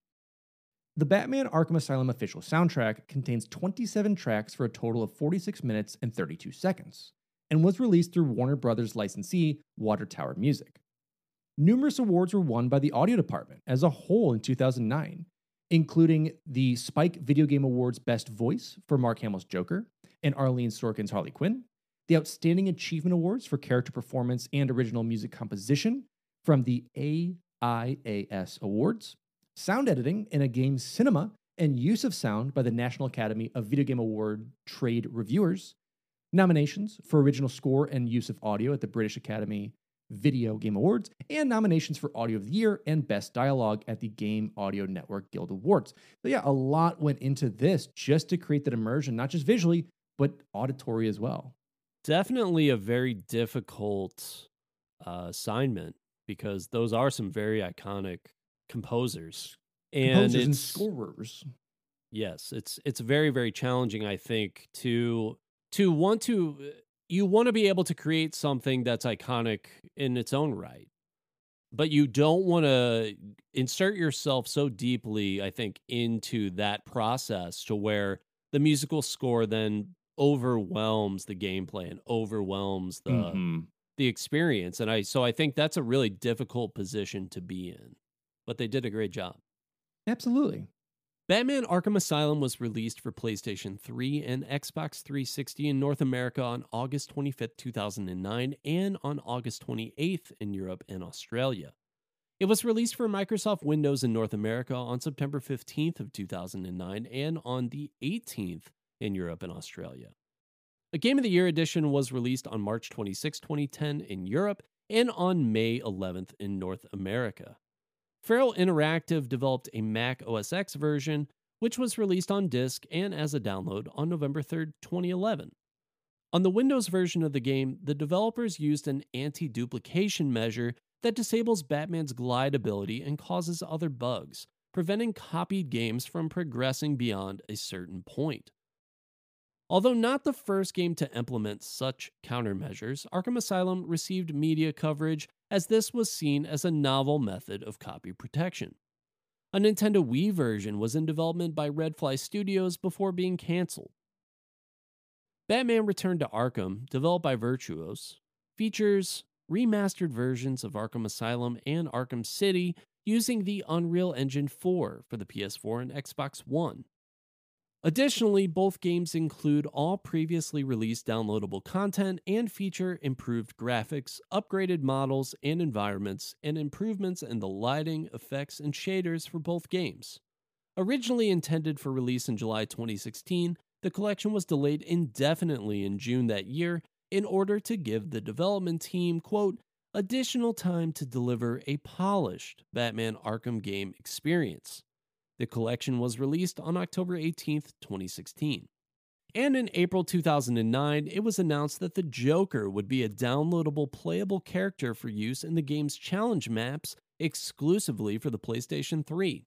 The Batman Arkham Asylum official soundtrack contains 27 tracks for a total of 46 minutes and 32 seconds, and was released through Warner Brothers licensee Water Tower Music. Numerous awards were won by the audio department as a whole in 2009, including the Spike Video Game Awards Best Voice for Mark Hamill's Joker and Arleen Sorkin's Harley Quinn, the Outstanding Achievement Awards for Character Performance and Original Music Composition from the AIAS Awards, sound editing in a game's cinema and use of sound by the National Academy of Video Game Award trade reviewers, nominations for original score and use of audio at the British Academy Video Game Awards, and nominations for Audio of the Year and Best Dialogue at the Game Audio Network Guild Awards. So, yeah, a lot went into this just to create that immersion, not just visually, but auditory as well. Definitely a very difficult uh, assignment because those are some very iconic composers. And Composers and scorers. yes, it's it's very very challenging I think to to want to you want to be able to create something that's iconic in its own right. But you don't want to insert yourself so deeply, I think, into that process to where the musical score then overwhelms the gameplay and overwhelms the Mhm. the experience. And I so I think that's a really difficult position to be in. But they did a great job. Absolutely. Batman Arkham Asylum was released for PlayStation 3 and Xbox 360 in North America on August 25th, 2009, and on August 28th in Europe and Australia. It was released for Microsoft Windows in North America on September 15th of 2009 and on the 18th in Europe and Australia. A Game of the Year edition was released on March 26, 2010 in Europe and on May 11th in North America. Feral Interactive developed a Mac OS X version, which was released on disk and as a download on November 3, 2011. On the Windows version of the game, the developers used an anti duplication measure that disables Batman's glide ability and causes other bugs, preventing copied games from progressing beyond a certain point. Although not the first game to implement such countermeasures, Arkham Asylum received media coverage as this was seen as a novel method of copy protection. A Nintendo Wii version was in development by Redfly Studios before being canceled. Batman Return to Arkham, developed by Virtuos, features remastered versions of Arkham Asylum and Arkham City using the Unreal Engine 4 for the PS4 and Xbox One. Additionally, both games include all previously released downloadable content and feature improved graphics, upgraded models and environments, and improvements in the lighting, effects, and shaders for both games. Originally intended for release in July 2016, the collection was delayed indefinitely in June that year in order to give the development team, quote, additional time to deliver a polished Batman Arkham game experience. The collection was released on October 18, 2016. And in April 2009, it was announced that the Joker would be a downloadable playable character for use in the game's challenge maps exclusively for the PlayStation 3.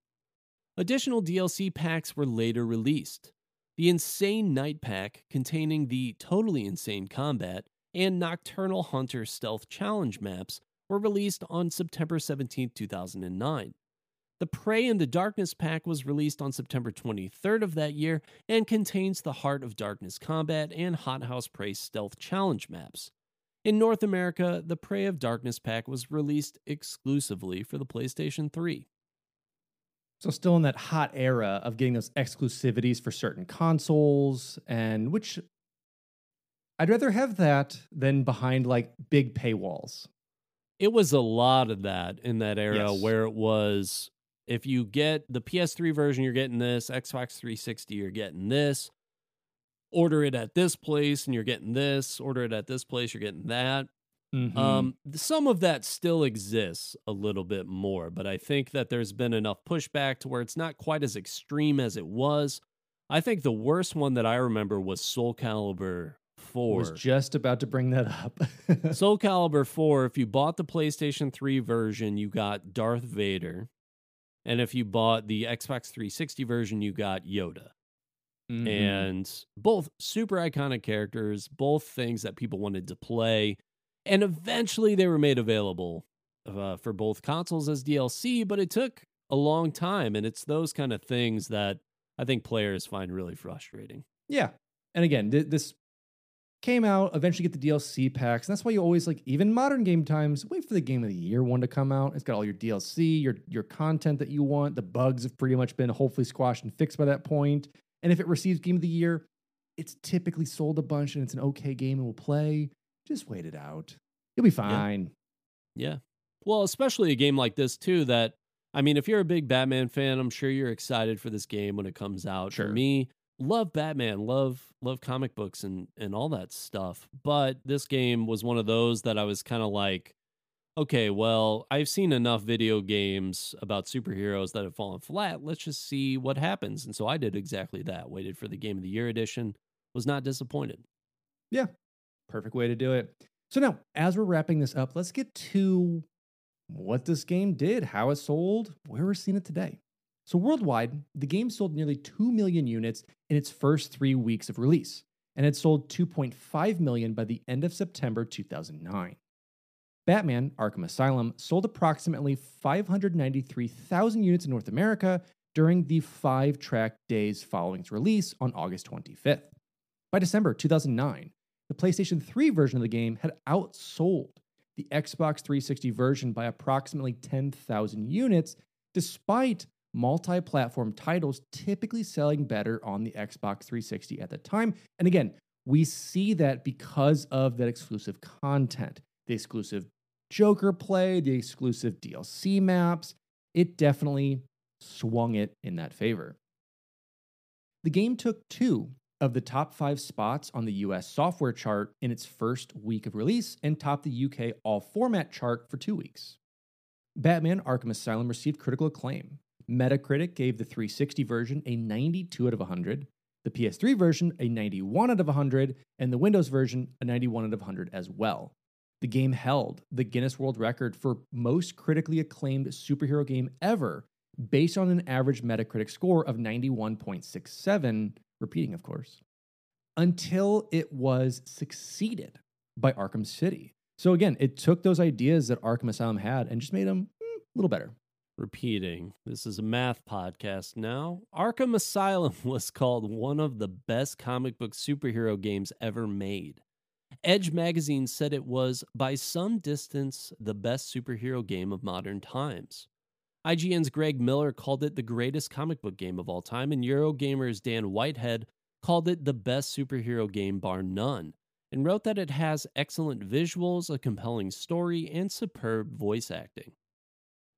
Additional DLC packs were later released. The Insane Night Pack, containing the Totally Insane Combat and Nocturnal Hunter Stealth Challenge maps, were released on September 17, 2009. The Prey in the Darkness pack was released on September 23rd of that year and contains the Heart of Darkness combat and Hothouse Prey stealth challenge maps. In North America, the Prey of Darkness pack was released exclusively for the PlayStation 3. So still in that hot era of getting those exclusivities for certain consoles, and which I'd rather have that than behind like big paywalls. It was a lot of that in that era Yes. where it was if you get the PS3 version, you're getting this, Xbox 360, you're getting this. Order it at this place and you're getting this, order it at this place, you're getting that. Mhm. Um, some of that still exists a little bit more, but I think that there's been enough pushback to where it's not quite as extreme as it was. I think the worst one that I remember was Soul Calibur 4. was just about to bring that up. Soul Calibur 4, if you bought the PlayStation 3 version, you got Darth Vader. And if you bought the Xbox 360 version, you got Yoda. Mhm. And both super iconic characters, both things that people wanted to play. And eventually they were made available uh, for both consoles as DLC, but it took a long time. And it's those kind of things that I think players find really frustrating. Yeah. And again, th- this came out, eventually get the DLC packs. And that's why you always like, even modern game times, wait for the game of the year one to come out. It's got all your DLC, your your content that you want. The bugs have pretty much been hopefully squashed and fixed by that point. And if it receives game of the year, it's typically sold a bunch and it's an okay game and will play. Just wait it out. You'll be fine. Yeah. Well, especially a game like this too that I mean, if you're a big Batman fan, I'm sure you're excited for this game when it comes out. Sure. For me, love Batman, love love comic books and and all that stuff. But this game was one of those that I was kind of like okay, well, I've seen enough video games about superheroes that have fallen flat. Let's just see what happens. And so I did exactly that. Waited for the game of the year edition. Was not disappointed. Yeah. Perfect way to do it. So now, as we're wrapping this up, let's get to what this game did, how it sold, where we're seeing it today. So worldwide, the game sold nearly 2 million units in its first three weeks of release, and it sold 2.5 million by the end of September 2009. Batman Arkham Asylum sold approximately 593,000 units in North America during the five track days following its release on August 25th. By December 2009, the PlayStation 3 version of the game had outsold the Xbox 360 version by approximately 10,000 units, despite multi platform titles typically selling better on the Xbox 360 at the time. And again, we see that because of that exclusive content, the exclusive Joker play, the exclusive DLC maps. It definitely swung it in that favor. The game took two of the top five spots on the US software chart in its first week of release and topped the UK all format chart for two weeks. Batman Arkham Asylum received critical acclaim. Metacritic gave the 360 version a 92 out of 100, the PS3 version a 91 out of 100, and the Windows version a 91 out of 100 as well. The game held the Guinness World Record for most critically acclaimed superhero game ever, based on an average Metacritic score of 91.67, repeating, of course, until it was succeeded by Arkham City. So again, it took those ideas that Arkham Asylum had and just made them mm, a little better. Repeating. This is a math podcast now. Arkham Asylum was called one of the best comic book superhero games ever made. Edge magazine said it was, by some distance, the best superhero game of modern times. IGN's Greg Miller called it the greatest comic book game of all time, and Eurogamer's Dan Whitehead called it the best superhero game bar none, and wrote that it has excellent visuals, a compelling story, and superb voice acting.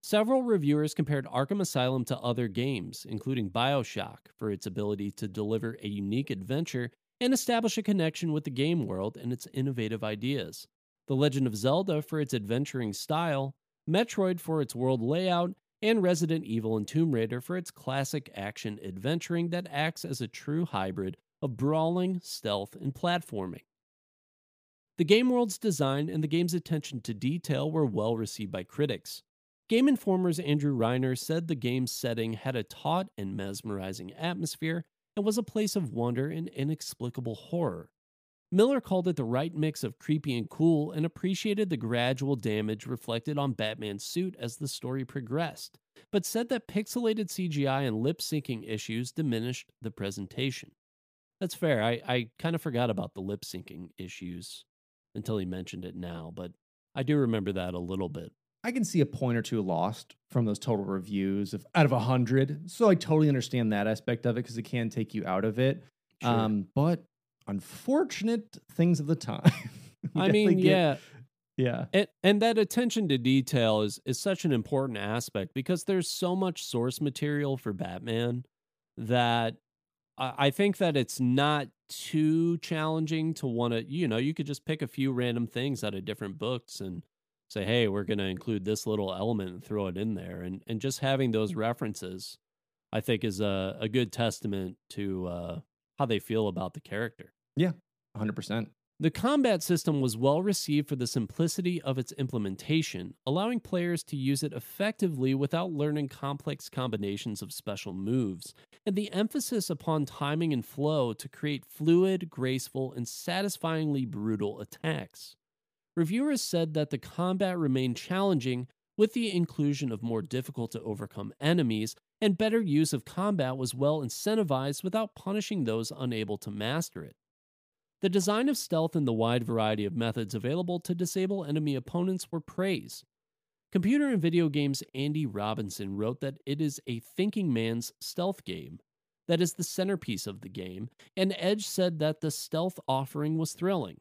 Several reviewers compared Arkham Asylum to other games, including Bioshock, for its ability to deliver a unique adventure and establish a connection with the game world and its innovative ideas. The Legend of Zelda for its adventuring style, Metroid for its world layout, and Resident Evil and Tomb Raider for its classic action adventuring that acts as a true hybrid of brawling, stealth, and platforming. The game world's design and the game's attention to detail were well received by critics. Game Informer's Andrew Reiner said the game's setting had a taut and mesmerizing atmosphere and was a place of wonder and inexplicable horror. Miller called it the right mix of creepy and cool and appreciated the gradual damage reflected on Batman's suit as the story progressed, but said that pixelated CGI and lip syncing issues diminished the presentation. That's fair. I, I kind of forgot about the lip syncing issues until he mentioned it now, but I do remember that a little bit. I can see a point or two lost from those total reviews of out of a hundred. So I totally understand that aspect of it because it can take you out of it. Sure. Um, but unfortunate things of the time. I mean, get- yeah, yeah, and and that attention to detail is is such an important aspect because there's so much source material for Batman that I, I think that it's not too challenging to want to. You know, you could just pick a few random things out of different books and say, "Hey, we're going to include this little element and throw it in there," and and just having those references, I think, is a a good testament to uh, how they feel about the character. Yeah, hundred percent. The combat system was well received for the simplicity of its implementation, allowing players to use it effectively without learning complex combinations of special moves, and the emphasis upon timing and flow to create fluid, graceful, and satisfyingly brutal attacks. Reviewers said that the combat remained challenging with the inclusion of more difficult to overcome enemies, and better use of combat was well incentivized without punishing those unable to master it. The design of stealth and the wide variety of methods available to disable enemy opponents were praised. Computer and video games Andy Robinson wrote that it is a thinking man's stealth game that is the centerpiece of the game, and Edge said that the stealth offering was thrilling.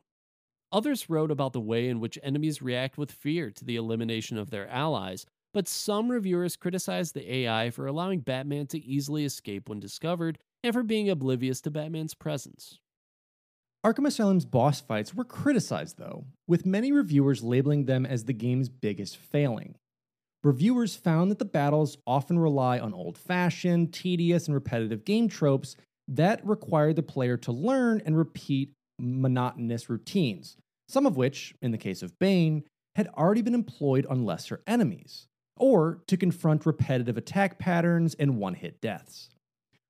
Others wrote about the way in which enemies react with fear to the elimination of their allies, but some reviewers criticized the AI for allowing Batman to easily escape when discovered and for being oblivious to Batman's presence. Arkham Asylum's boss fights were criticized, though, with many reviewers labeling them as the game's biggest failing. Reviewers found that the battles often rely on old fashioned, tedious, and repetitive game tropes that require the player to learn and repeat monotonous routines, some of which, in the case of Bane, had already been employed on lesser enemies, or to confront repetitive attack patterns and one hit deaths.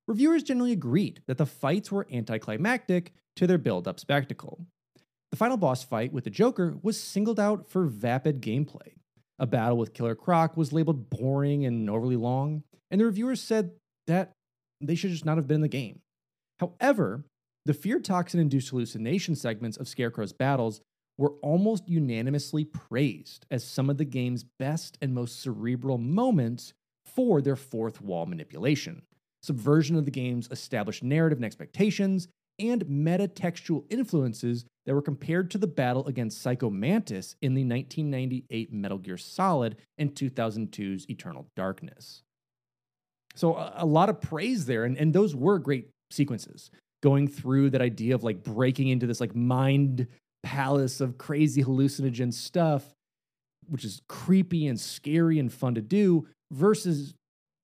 Reviewers generally agreed that the fights were anticlimactic to their build up spectacle. The final boss fight with the Joker was singled out for vapid gameplay. A battle with Killer Croc was labeled boring and overly long, and the reviewers said that they should just not have been in the game. However, the fear toxin induced hallucination segments of Scarecrow's battles were almost unanimously praised as some of the game's best and most cerebral moments for their fourth wall manipulation, subversion of the game's established narrative and expectations, and metatextual influences that were compared to the battle against Psycho Mantis in the 1998 Metal Gear Solid and 2002's Eternal Darkness. So, a, a lot of praise there, and, and those were great sequences going through that idea of like breaking into this like mind palace of crazy hallucinogen stuff, which is creepy and scary and fun to do, versus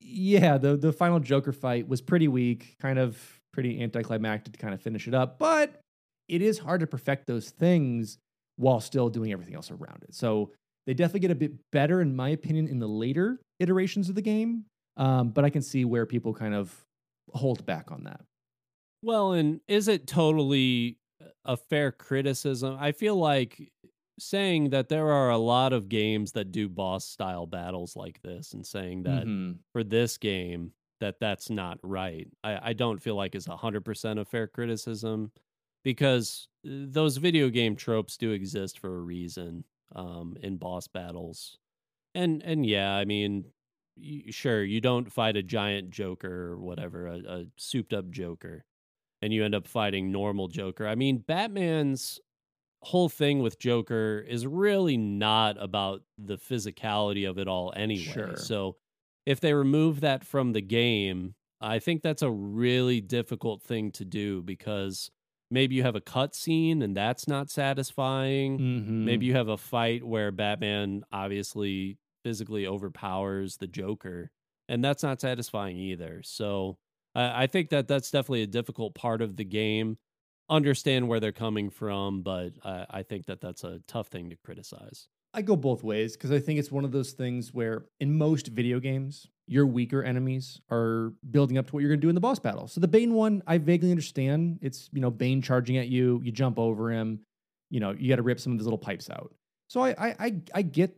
yeah, the the final Joker fight was pretty weak, kind of pretty anticlimactic to kind of finish it up, but it is hard to perfect those things while still doing everything else around it. So they definitely get a bit better, in my opinion, in the later iterations of the game. Um, but I can see where people kind of hold back on that. Well, and is it totally a fair criticism? I feel like saying that there are a lot of games that do boss style battles like this and saying that Mhm. for this game that that's not right. I, I don't feel like is 100% a fair criticism because uh, those video game tropes do exist for a reason um, in boss battles. And and yeah, I mean, y- sure, you don't fight a giant joker or whatever, a, a souped up joker, and you end up fighting normal joker. I mean, Batman's whole thing with Joker is really not about the physicality of it all anyway. Sure. So if they remove that from the game, I think that's a really difficult thing to do because maybe you have a cutscene and that's not satisfying. Mhm. Maybe you have a fight where Batman obviously physically overpowers the Joker, and that's not satisfying either. So I I think that that's definitely a difficult part of the game. Understand where they're coming from, but I, I think that that's a tough thing to criticize. I go both ways because I think it's one of those things where in most video games, your weaker enemies are building up to what you're going to do in the boss battle. So the Bane one, I vaguely understand. It's, you know, Bane charging at you, you jump over him, you know, you got to rip some of his little pipes out. So I, I, I, I get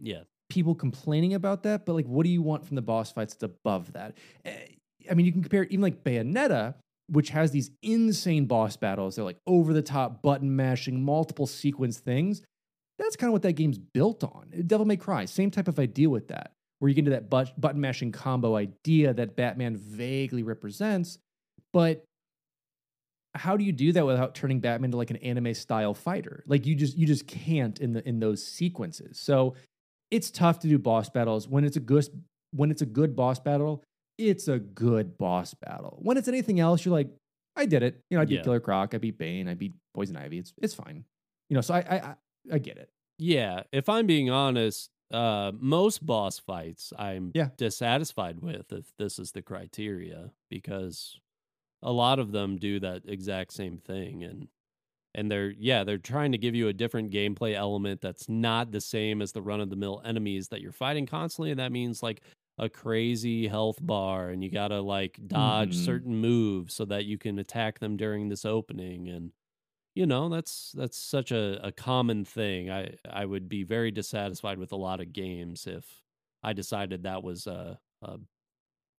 Yeah. people complaining about that, but like, what do you want from the boss fights that's above that? Eh, I mean, you can compare even like Bayonetta, which has these insane boss battles. They're like over the top button mashing, multiple sequence things. That's kind of what that game's built on. Devil May Cry, same type of idea with that, where you get into that but- button mashing combo idea that Batman vaguely represents. But how do you do that without turning Batman to like an anime style fighter? Like you just you just can't in the in those sequences. So it's tough to do boss battles when it's a good when it's a good boss battle. It's a good boss battle. When it's anything else, you're like, I did it. You know, I beat Yeah. Killer Croc, I beat Bane, I beat Poison Ivy. It's it's fine. You know, so I I I, I get it. Yeah, if I'm being honest, uh, most boss fights I'm Yeah. dissatisfied with if this is the criteria because a lot of them do that exact same thing and and they're yeah they're trying to give you a different gameplay element that's not the same as the run of the mill enemies that you're fighting constantly and that means like a crazy health bar and you gotta like dodge Mhm. certain moves so that you can attack them during this opening and you know that's that's such a, a common thing i i would be very dissatisfied with a lot of games if i decided that was a a,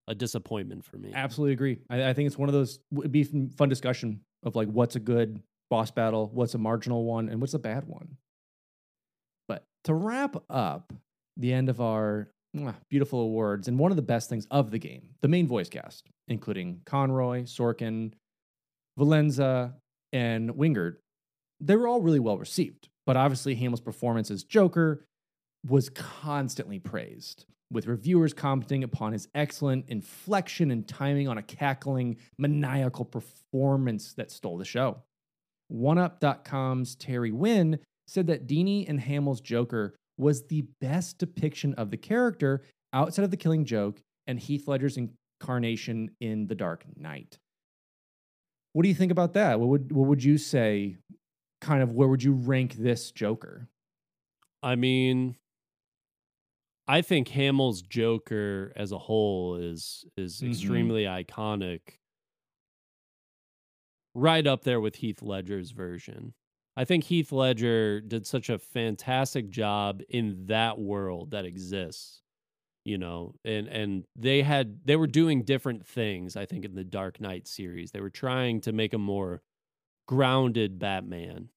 a disappointment for me Absolutely agree. I, I think it's one of those would be fun discussion of like what's a good boss battle, what's a marginal one, and what's a bad one. But to wrap up the end of our beautiful awards and one of the best things of the game, the main voice cast, including Conroy, Sorkin, Valenza, and Wingert, they were all really well received. But obviously, Hamill's performance as Joker was constantly praised, with reviewers commenting upon his excellent inflection and timing on a cackling, maniacal performance that stole the show. OneUp.com's Terry Wynn said that Dini and Hamill's Joker was the best depiction of the character outside of the killing joke and Heath Ledger's incarnation in The Dark Knight. What do you think about that? What would what would you say kind of where would you rank this Joker? i mean i think hamill's joker as a whole is is Mhm. extremely iconic right up there with heath ledger's version i think heath ledger did such a fantastic job in that world that exists you know and and they had they were doing different things i think in the dark knight series. They were trying to make a more grounded batman.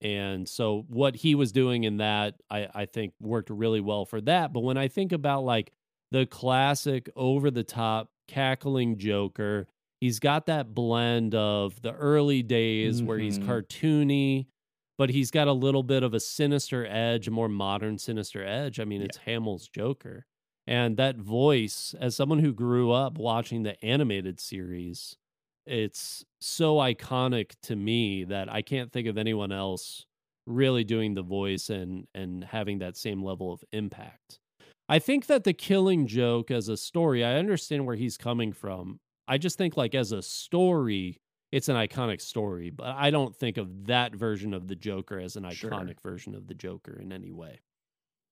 And so what he was doing in that i i think worked really well for that. But when i think about like the classic over the top cackling joker he's got that blend of the early days where he's Mhm. cartoony but he's got a little bit of a sinister edge a more modern sinister edge. I mean it's hamill's joker. And that voice as someone who grew up watching the animated series it's so iconic to me that i can't think of anyone else really doing the voice and and having that same level of impact. I think that the killing joke as a story i understand where he's coming from i just think like as a story it's an iconic story but i don't think of that version of the joker as an Sure. iconic version of the joker in any way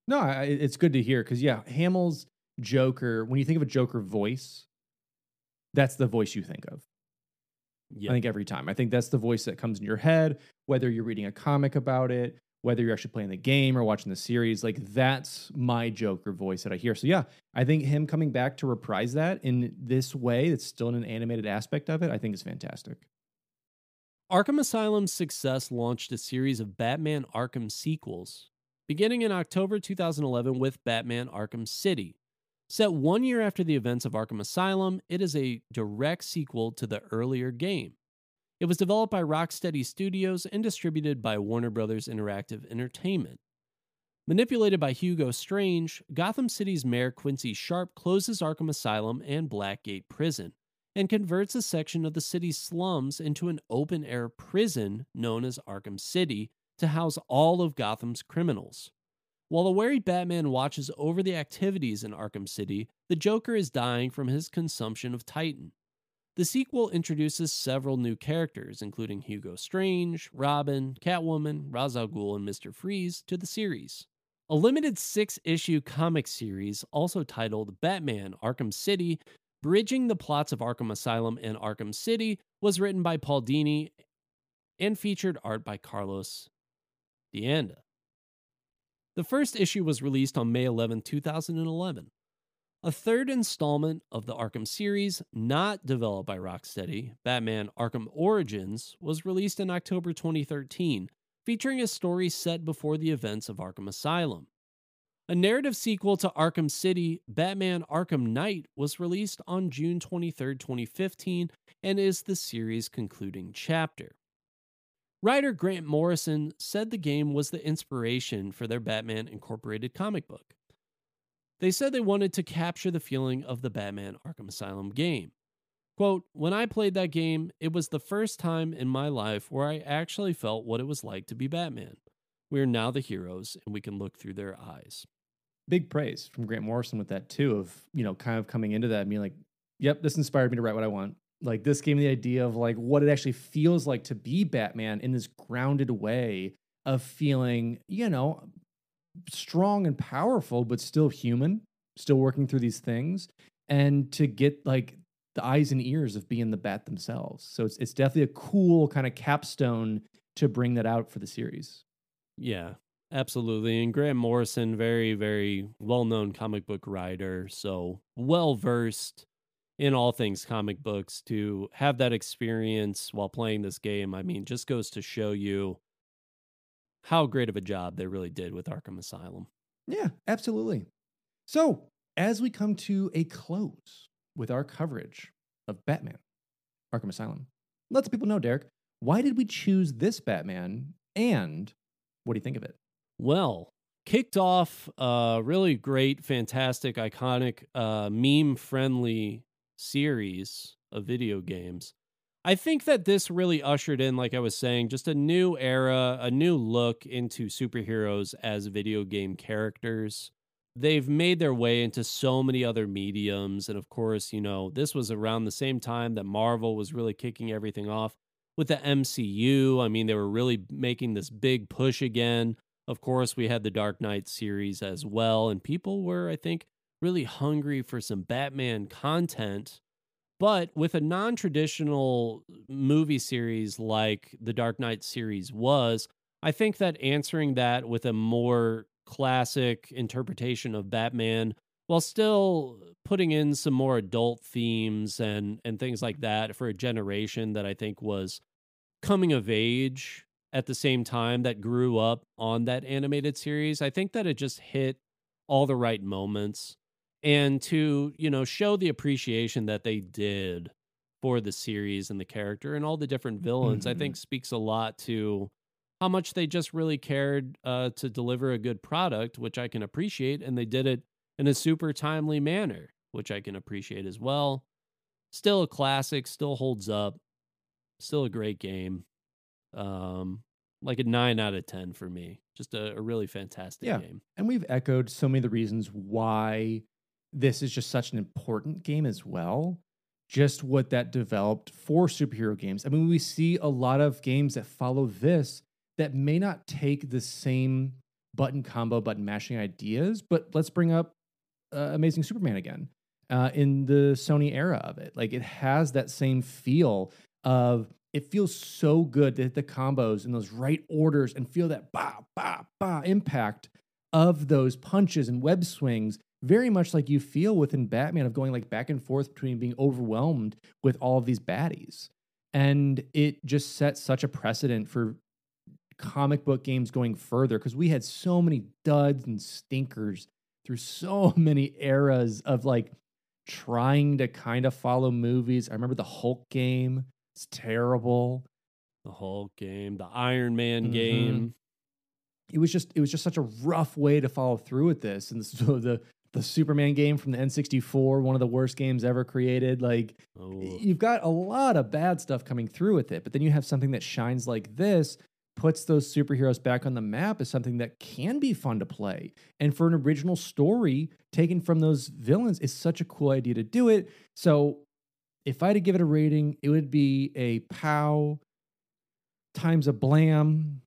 No, I, it's good to hear because yeah, Hamill's Joker. When you think of a Joker voice, that's the voice you think of. yeah I think every time. I think that's the voice that comes in your head, whether you're reading a comic about it, whether you're actually playing the game or watching the series. Like that's my Joker voice that I hear. So yeah, I think him coming back to reprise that in this way, that's still in an animated aspect of it, I think is fantastic. Arkham Asylum's success launched a series of Batman Arkham sequels, beginning in October 2011 with Batman Arkham City. Set one year after the events of Arkham Asylum, it is a direct sequel to the earlier game. It was developed by Rocksteady Studios and distributed by Warner Brothers Interactive Entertainment. Manipulated by Hugo Strange, Gotham City's Mayor Quincy Sharp closes Arkham Asylum and Blackgate Prison and converts a section of the city's slums into an open air prison known as Arkham City to house all of Gotham's criminals. While the wary Batman watches over the activities in Arkham City, the Joker is dying from his consumption of Titan. The sequel introduces several new characters, including Hugo Strange, Robin, Catwoman, Ra's al Ghul, and Mr. Freeze, to the series. A limited six issue comic series, also titled Batman Arkham City, bridging the plots of Arkham Asylum and Arkham City, was written by Paul Dini and featured art by Carlos D'Anda. The first issue was released on May 11, 2011. A third installment of the Arkham series, not developed by Rocksteady, Batman Arkham Origins, was released in October 2013, featuring a story set before the events of Arkham Asylum. A narrative sequel to Arkham City, Batman Arkham Knight, was released on June 23, 2015, and is the series' concluding chapter. Writer Grant Morrison said the game was the inspiration for their Batman Incorporated comic book. They said they wanted to capture the feeling of the Batman Arkham Asylum game. Quote, when I played that game, it was the first time in my life where I actually felt what it was like to be Batman. We are now the heroes and we can look through their eyes. Big praise from Grant Morrison with that too, of you know, kind of coming into that and being like, Yep, this inspired me to write what I want. Like this gave me the idea of like what it actually feels like to be Batman in this grounded way of feeling, you know, strong and powerful, but still human, still working through these things. And to get like the eyes and ears of being the bat themselves. So it's it's definitely a cool kind of capstone to bring that out for the series. Yeah, absolutely. And Graham Morrison, very, very well known comic book writer. So well versed in all things comic books to have that experience while playing this game. I mean, just goes to show you how great of a job they really did with Arkham Asylum. Yeah, absolutely. So, as we come to a close with our coverage of Batman Arkham Asylum, let the people know, Derek, why did we choose this Batman and what do you think of it? Well, kicked off a really great, fantastic, iconic, uh, meme friendly series of video games. I think that this really ushered in, like I was saying, just a new era, a new look into superheroes as video game characters. They've made their way into so many other mediums. And of course, you know, this was around the same time that Marvel was really kicking everything off with the MCU. I mean, they were really making this big push again. Of course, we had the Dark Knight series as well. And people were, I think, really hungry for some Batman content but with a non traditional movie series like the Dark Knight series was, I think that answering that with a more classic interpretation of Batman while still putting in some more adult themes and and things like that for a generation that I think was coming of age at the same time that grew up on that animated series. I think that it just hit all the right moments and to you know show the appreciation that they did for the series and the character and all the different villains mm-hmm. i think speaks a lot to how much they just really cared uh, to deliver a good product which i can appreciate and they did it in a super timely manner which i can appreciate as well still a classic still holds up still a great game um like a 9 out of 10 for me just a, a really fantastic yeah. game and we've echoed so many of the reasons why this is just such an important game as well. Just what that developed for superhero games. I mean, we see a lot of games that follow this that may not take the same button combo, button mashing ideas, but let's bring up uh, Amazing Superman again uh, in the Sony era of it. Like it has that same feel of it feels so good to hit the combos in those right orders and feel that ba ba ba impact of those punches and web swings very much like you feel within Batman of going like back and forth between being overwhelmed with all of these baddies. And it just sets such a precedent for comic book games going further because we had so many duds and stinkers through so many eras of like trying to kind of follow movies. I remember the Hulk game. It's terrible. The Hulk game, the Iron Man mm-hmm. game. It was just it was just such a rough way to follow through with this. And so the the Superman game from the N64, one of the worst games ever created. Like, oh. you've got a lot of bad stuff coming through with it, but then you have something that shines like this, puts those superheroes back on the map as something that can be fun to play. And for an original story taken from those villains is such a cool idea to do it. So, if I had to give it a rating, it would be a pow times a blam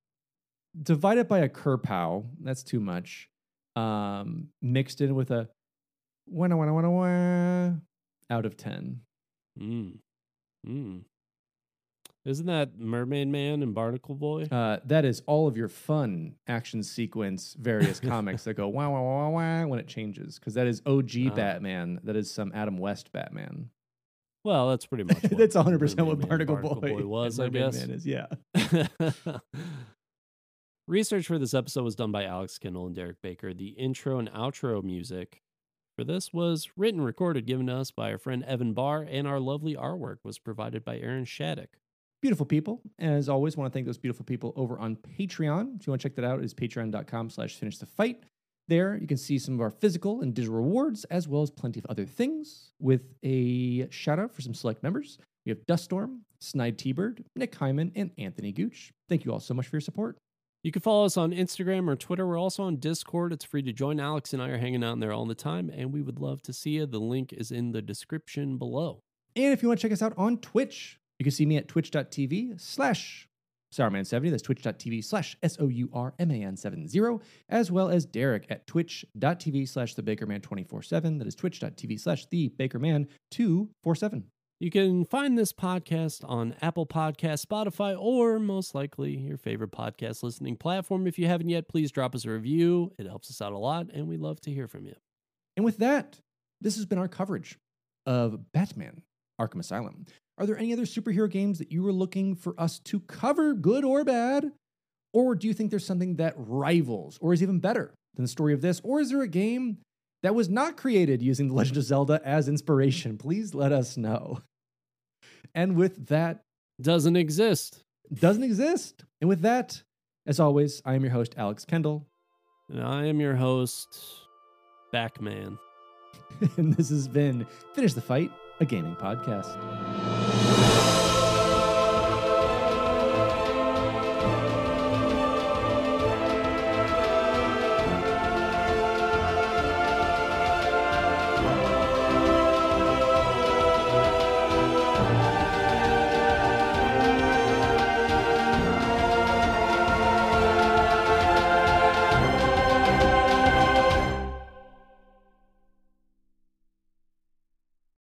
divided by a kerpow. That's too much um, mixed in with a wanna wanna wanna wanna out of ten. Mm. Mm. Isn't that Mermaid Man and Barnacle Boy? Uh, that is all of your fun action sequence, various comics that go wah wah wah wah when it changes, because that is OG uh, Batman. That is some Adam West Batman. Well, that's pretty much. that's 100 percent what Barnacle, Barnacle Boy, Boy was, I guess. Man is yeah. Research for this episode was done by Alex Kendall and Derek Baker. The intro and outro music for this was written recorded, given to us by our friend Evan Barr, and our lovely artwork was provided by Aaron Shattuck. Beautiful people. And As always, want to thank those beautiful people over on Patreon. If you want to check that out, it's patreon.com slash finish the fight. There, you can see some of our physical and digital rewards, as well as plenty of other things, with a shout out for some select members. We have Duststorm, Snide T-Bird, Nick Hyman, and Anthony Gooch. Thank you all so much for your support. You can follow us on Instagram or Twitter. We're also on Discord. It's free to join. Alex and I are hanging out in there all the time, and we would love to see you. The link is in the description below. And if you want to check us out on Twitch, you can see me at twitch.tv slash Sourman70. That's twitch.tv slash S O U R M A N 70, as well as Derek at twitch.tv slash the Bakerman 24 7. That is twitch.tv slash the Bakerman 247. You can find this podcast on Apple Podcast, Spotify, or most likely your favorite podcast listening platform. If you haven't yet, please drop us a review. It helps us out a lot, and we love to hear from you. And with that, this has been our coverage of Batman Arkham Asylum. Are there any other superhero games that you were looking for us to cover, good or bad? Or do you think there's something that rivals or is even better than the story of this? Or is there a game that was not created using The Legend of Zelda as inspiration? Please let us know. And with that, Doesn't exist. doesn't exist. And with that, as always, I am your host, Alex Kendall. And I am your host, Backman. and this has been Finish the Fight, a gaming podcast.